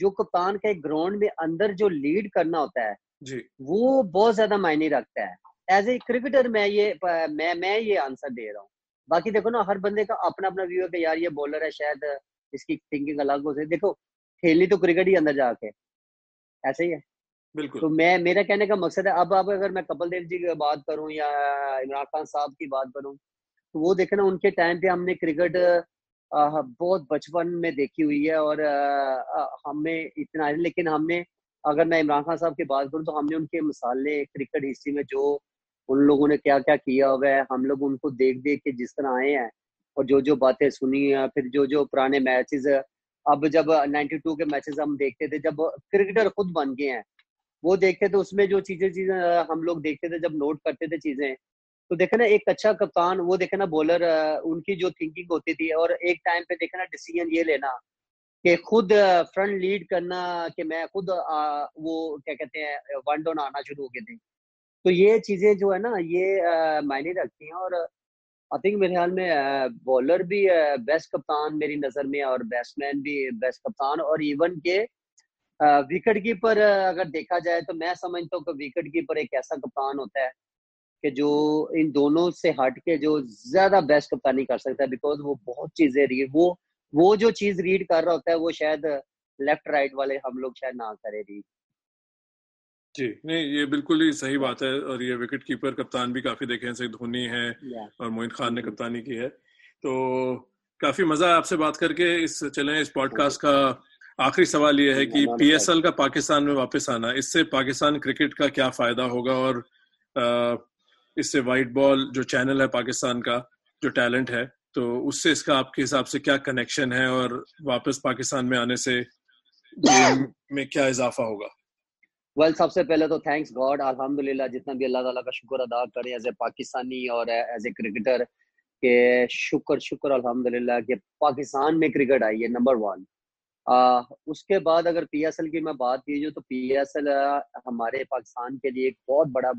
जो कप्तान के ग्राउंड में अंदर जो लीड करना होता है जी। वो बहुत ज़्यादा मायने रखता है। एज ए क्रिकेटर मैं ये मैं मैं ये आंसर दे रहा हूँ। बाकी देखो ना हर बंदे का अपना अपना व्यू है कि यार ये बॉलर है शायद इसकी थिंकिंग अलग हो सकती देखो खेलनी तो क्रिकेट ही अंदर जाके। ऐसे ही है। बिल्कुल। तो मैं मेरा कहने का मकसद है अब अब अगर मैं कपिल देव जी की बात करूँ या इमरान खान साहब की बात करूँ तो वो देखे ना उनके टाइम पे हमने क्रिकेट बहुत बचपन में देखी हुई है और हमें इतना लेकिन हमने अगर मैं इमरान खान साहब की बात करूँ तो हमने उनके मिसालें क्रिकेट हिस्ट्री में जो उन लोगों ने क्या क्या किया हुआ है हम लोग उनको देख देख के जिस तरह आए हैं और जो जो बातें सुनी है फिर जो जो पुराने मैचेस अब जब 92 के मैचेस हम देखते थे जब क्रिकेटर खुद बन गए हैं वो देखते थे उसमें जो चीज़ें चीज़ें हम लोग देखते थे जब नोट करते थे चीज़ें तो देखे ना एक अच्छा कप्तान वो देखे ना बॉलर उनकी जो थिंकिंग होती थी और एक टाइम पे देखे ना डिसीज़न ये लेना कि खुद फ्रंट लीड करना कि मैं खुद आ, वो क्या कहते हैं वन डाउन आना शुरू हो गए थे। तो ये चीज़ें जो है ना, ये मायने रखती हैं और आई थिंक मेरे ख्याल में बॉलर भी बेस्ट कप्तान मेरी नज़र में और बैट्समैन भी बेस्ट कप्तान और इवन के विकेट कीपर अगर देखा जाए तो मैं समझता हूँ कि विकेट कीपर एक ऐसा कप्तान होता है कि जो इन दोनों से हट के जो ज़्यादा बेस्ट कप्तानी कर सकता है बिकॉज़ वो बहुत चीज़ें रीड वो वो जो चीज़ रीड कर रहा होता है वो शायद लेफ़्ट राइट वाले हम लोग शायद ना करें रीड जी नहीं ये बिल्कुल ही सही बात है और ये विकेट कीपर कप्तान भी काफ़ी देखे हैं धोनी है और मोइन खान ने कप्तानी की है। तो काफ़ी मज़ा है आपसे बात करके इस चले इस पॉडकास्ट का आखिरी सवाल ये है कि पीएसएल का पाकिस्तान में वापस आना इससे पाकिस्तान क्रिकेट का क्या फ़ायदा होगा और इससे वाइट बॉल जो चैनल है पाकिस्तान का जो टैलेंट है तो उससे इसका आपके हिसाब से क्या कनेक्शन है और वापस पाकिस्तान में आने से गेम में क्या इजाफा होगा? वेल सबसे पहले तो थैंक्स गॉड अल्हम्दुलिल्लाह जितना भी अल्लाह ताला का शुक्र अदा करें एज ए पाकिस्तानी और एज ए क्रिकेटर के शुक्र शुक्र अल्हम्दुलिल्लाह कि पाकिस्तान में क्रिकेट आई है नंबर वन उसके बाद अगर पीएसएल की मैं बात कीजिए तो पीएसएल हमारे पाकिस्तान के लिए एक बहुत बड़ा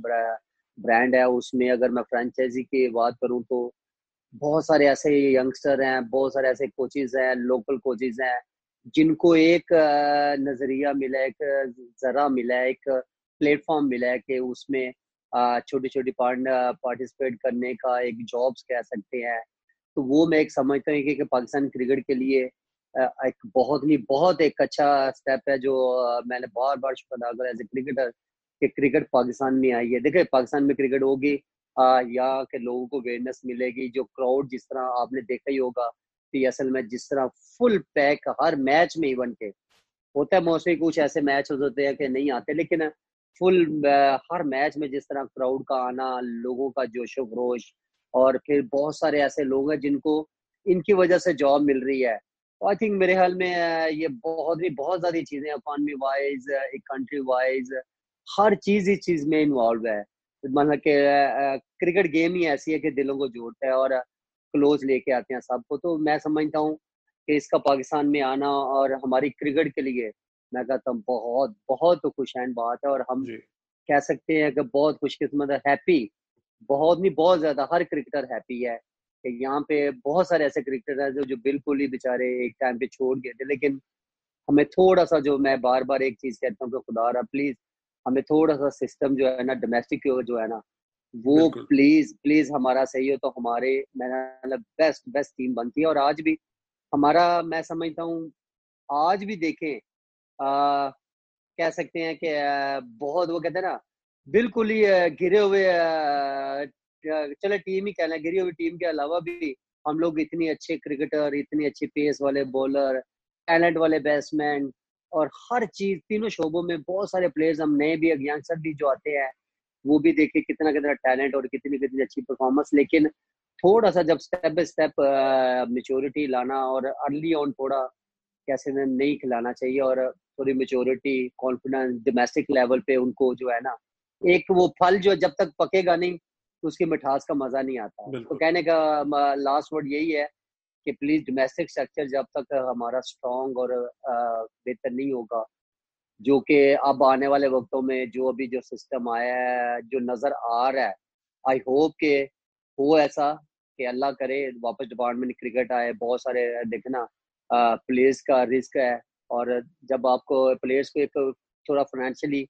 ब्रांड है। उसमें अगर मैं फ्रेंचाइजी की बात करूँ तो बहुत सारे ऐसे यंगस्टर हैं, बहुत सारे ऐसे कोचेज हैं लोकल कोचेज हैं। जिनको एक नज़रिया मिला, एक जरा मिला, एक प्लेटफॉर्म मिला कि उसमें छोटी छोटी पार्ट पार्टिसिपेट करने का एक जॉब्स कह सकते हैं। तो वो मैं एक समझता हूँ कि पाकिस्तान क्रिकेट के लिए एक बहुत ही, बहुत एक अच्छा स्टेप है जो मैंने बार बार शुक्र अदा करा एज ए क्रिकेटर कि क्रिकेट पाकिस्तान में आई है। देखिए, पाकिस्तान में क्रिकेट होगी या कि लोगों को अवेयरनेस मिलेगी, जो क्राउड जिस तरह आपने देखा ही होगा पीएसएल में जिस तरह फुल पैक हर मैच में इवन के। होता है मोस्टली कुछ ऐसे मैच होते हैं कि नहीं आते, लेकिन फुल हर मैच में जिस तरह क्राउड का आना, लोगों का जोश खरोश और फिर बहुत सारे ऐसे लोग हैं जिनको इनकी वजह से जॉब मिल रही है। आई थिंक मेरे ख्याल में ये बहुत ही बहुत ज़्यादा चीज़ें इकॉनमी वाइज एक कंट्री वाइज हर चीज़ इस चीज़ में इन्वॉल्व है। मतलब कि क्रिकेट गेम ही ऐसी है कि दिलों को जोड़ता है, और क्लोज लेके आते हैं सबको। तो मैं समझता हूँ कि इसका पाकिस्तान में आना और हमारी क्रिकेट के लिए मैं कहता हूँ बहुत बहुत खुशहैन बात है और हम कह सकते हैं कि बहुत खुशकिस्मत है हैप्पी बहुत नहीं बहुत ज़्यादा हर क्रिकेटर हैप्पी है कि यहाँ पे बहुत सारे ऐसे क्रिकेटर हैं जो जो बिल्कुल ही बेचारे एक टाइम पे छोड़ गए थे लेकिन हमें थोड़ा सा जो मैं बार बार एक चीज़ कहता हूँ कि खुदा रहा प्लीज़ हमें थोड़ा सा सिस्टम जो है ना डोमेस्टिक जो है ना वो प्लीज़ प्लीज़ हमारा सही हो तो हमारे मतलब बेस्ट बेस्ट टीम बनती है। और आज भी हमारा मैं समझता हूँ आज भी देखें आ, कह सकते हैं कि बहुत वो कहते हैं ना बिल्कुल ही गिरे हुए चले टीम ही कहना गिरी हुई टीम के अलावा भी हम लोग इतनी अच्छे क्रिकेटर इतनी अच्छी पेस वाले बॉलर टैलेंट वाले बैट्समैन और हर चीज़ तीनों शोबों में बहुत सारे प्लेयर्स हम नए भी यंगस्टर भी जो आते हैं वो भी देखे कितना कितना टैलेंट और कितनी कितनी अच्छी परफॉर्मेंस लेकिन थोड़ा सा जब स्टेप बाय स्टेप मेच्योरिटी लाना और अर्ली ऑन थोड़ा कैसे नहीं खिलाना चाहिए और थोड़ी मेच्योरिटी कॉन्फिडेंस डोमेस्टिक लेवल पे उनको जो है ना एक वो फल जो जब तक पकेगा नहीं तो उसकी मिठास का मज़ा नहीं आता। तो कहने का लास्ट वर्ड यही है कि प्लीज़ डोमेस्टिक स्ट्रक्चर जब तक हमारा स्ट्रॉन्ग और बेहतर नहीं होगा जो कि अब आने वाले वक्तों में जो अभी जो सिस्टम आया है, जो नज़र आ रहा है आई होप के हो ऐसा कि अल्लाह करे, वापस डिपार्टमेंट क्रिकेट आए, बहुत सारे, देखना प्लेयर्स का रिस्क है और जब आपको प्लेयर्स को एक थोड़ा फाइनेंशियली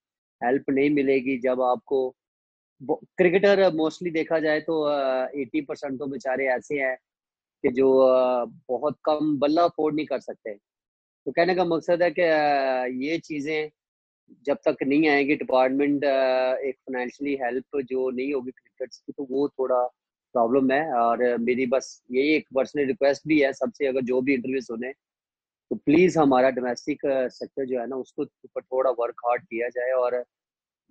हेल्प नहीं मिलेगी, जब आपको क्रिकेटर मोस्टली देखा जाए तो एटी परसेंट तो बेचारे ऐसे हैं कि जो बहुत कम बल्ला अफोर्ड नहीं कर सकते। तो कहने का मकसद है कि ये चीज़ें जब तक नहीं आएँगी डिपार्टमेंट एक फाइनेंशियली हेल्प जो नहीं होगी क्रिकेट की तो वो थोड़ा प्रॉब्लम है। और मेरी बस यही एक पर्सनल रिक्वेस्ट भी है सबसे अगर जो भी इंटरव्यू सुने तो प्लीज़ हमारा डोमेस्टिक सेक्टर जो है ना उसको ऊपर थोड़ा वर्क हार्ड किया जाए और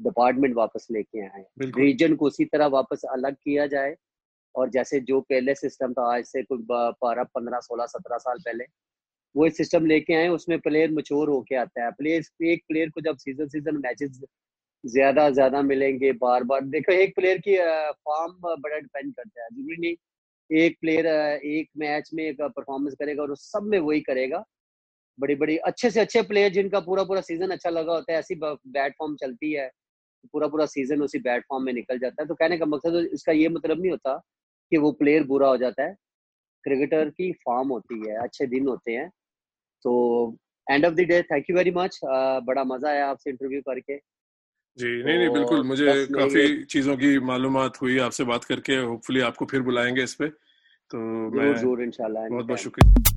डिपार्टमेंट वापस लेके आए। रीजन को उसी तरह वापस अलग किया जाए। और जैसे जो पहले सिस्टम था आज से कुछ बारह पंद्रह सोलह सत्रह साल पहले वो सिस्टम लेके आए, उसमें प्लेयर मचोर होके आता है। प्लेयर एक प्लेयर को जब सीज़न सीज़न मैचेस ज़्यादा ज़्यादा मिलेंगे, बार बार, देखो एक प्लेयर की फॉर्म बड़ा डिपेंड करता है। ज़रूरी नहीं, एक प्लेयर एक मैच में परफॉर्मेंस करेगा और सब में वही करेगा। बड़ी बड़ी अच्छे से अच्छे प्लेयर जिनका पूरा पूरा सीज़न अच्छा लगा होता है, ऐसी बैट फॉर्म चलती है पूरा पूरा सीज़न उसी बैट फॉर्म में निकल जाता है। तो कहने का मकसद, इसका ये मतलब नहीं होता कि वो प्लेयर बुरा हो जाता है। क्रिकेटर की फॉर्म होती है, अच्छे दिन होते हैं। तो end of the day thank you very much बड़ा मज़ा आया आपसे इंटरव्यू करके। जी नहीं नहीं बिल्कुल तो मुझे काफ़ी चीज़ों की मालूम हुई आपसे बात करके। होपफुली आपको फिर बुलाएँगे इस पे। तो ज़रूर ज़रूर इंशाल्लाह बहुत बहुत शुक्रिया।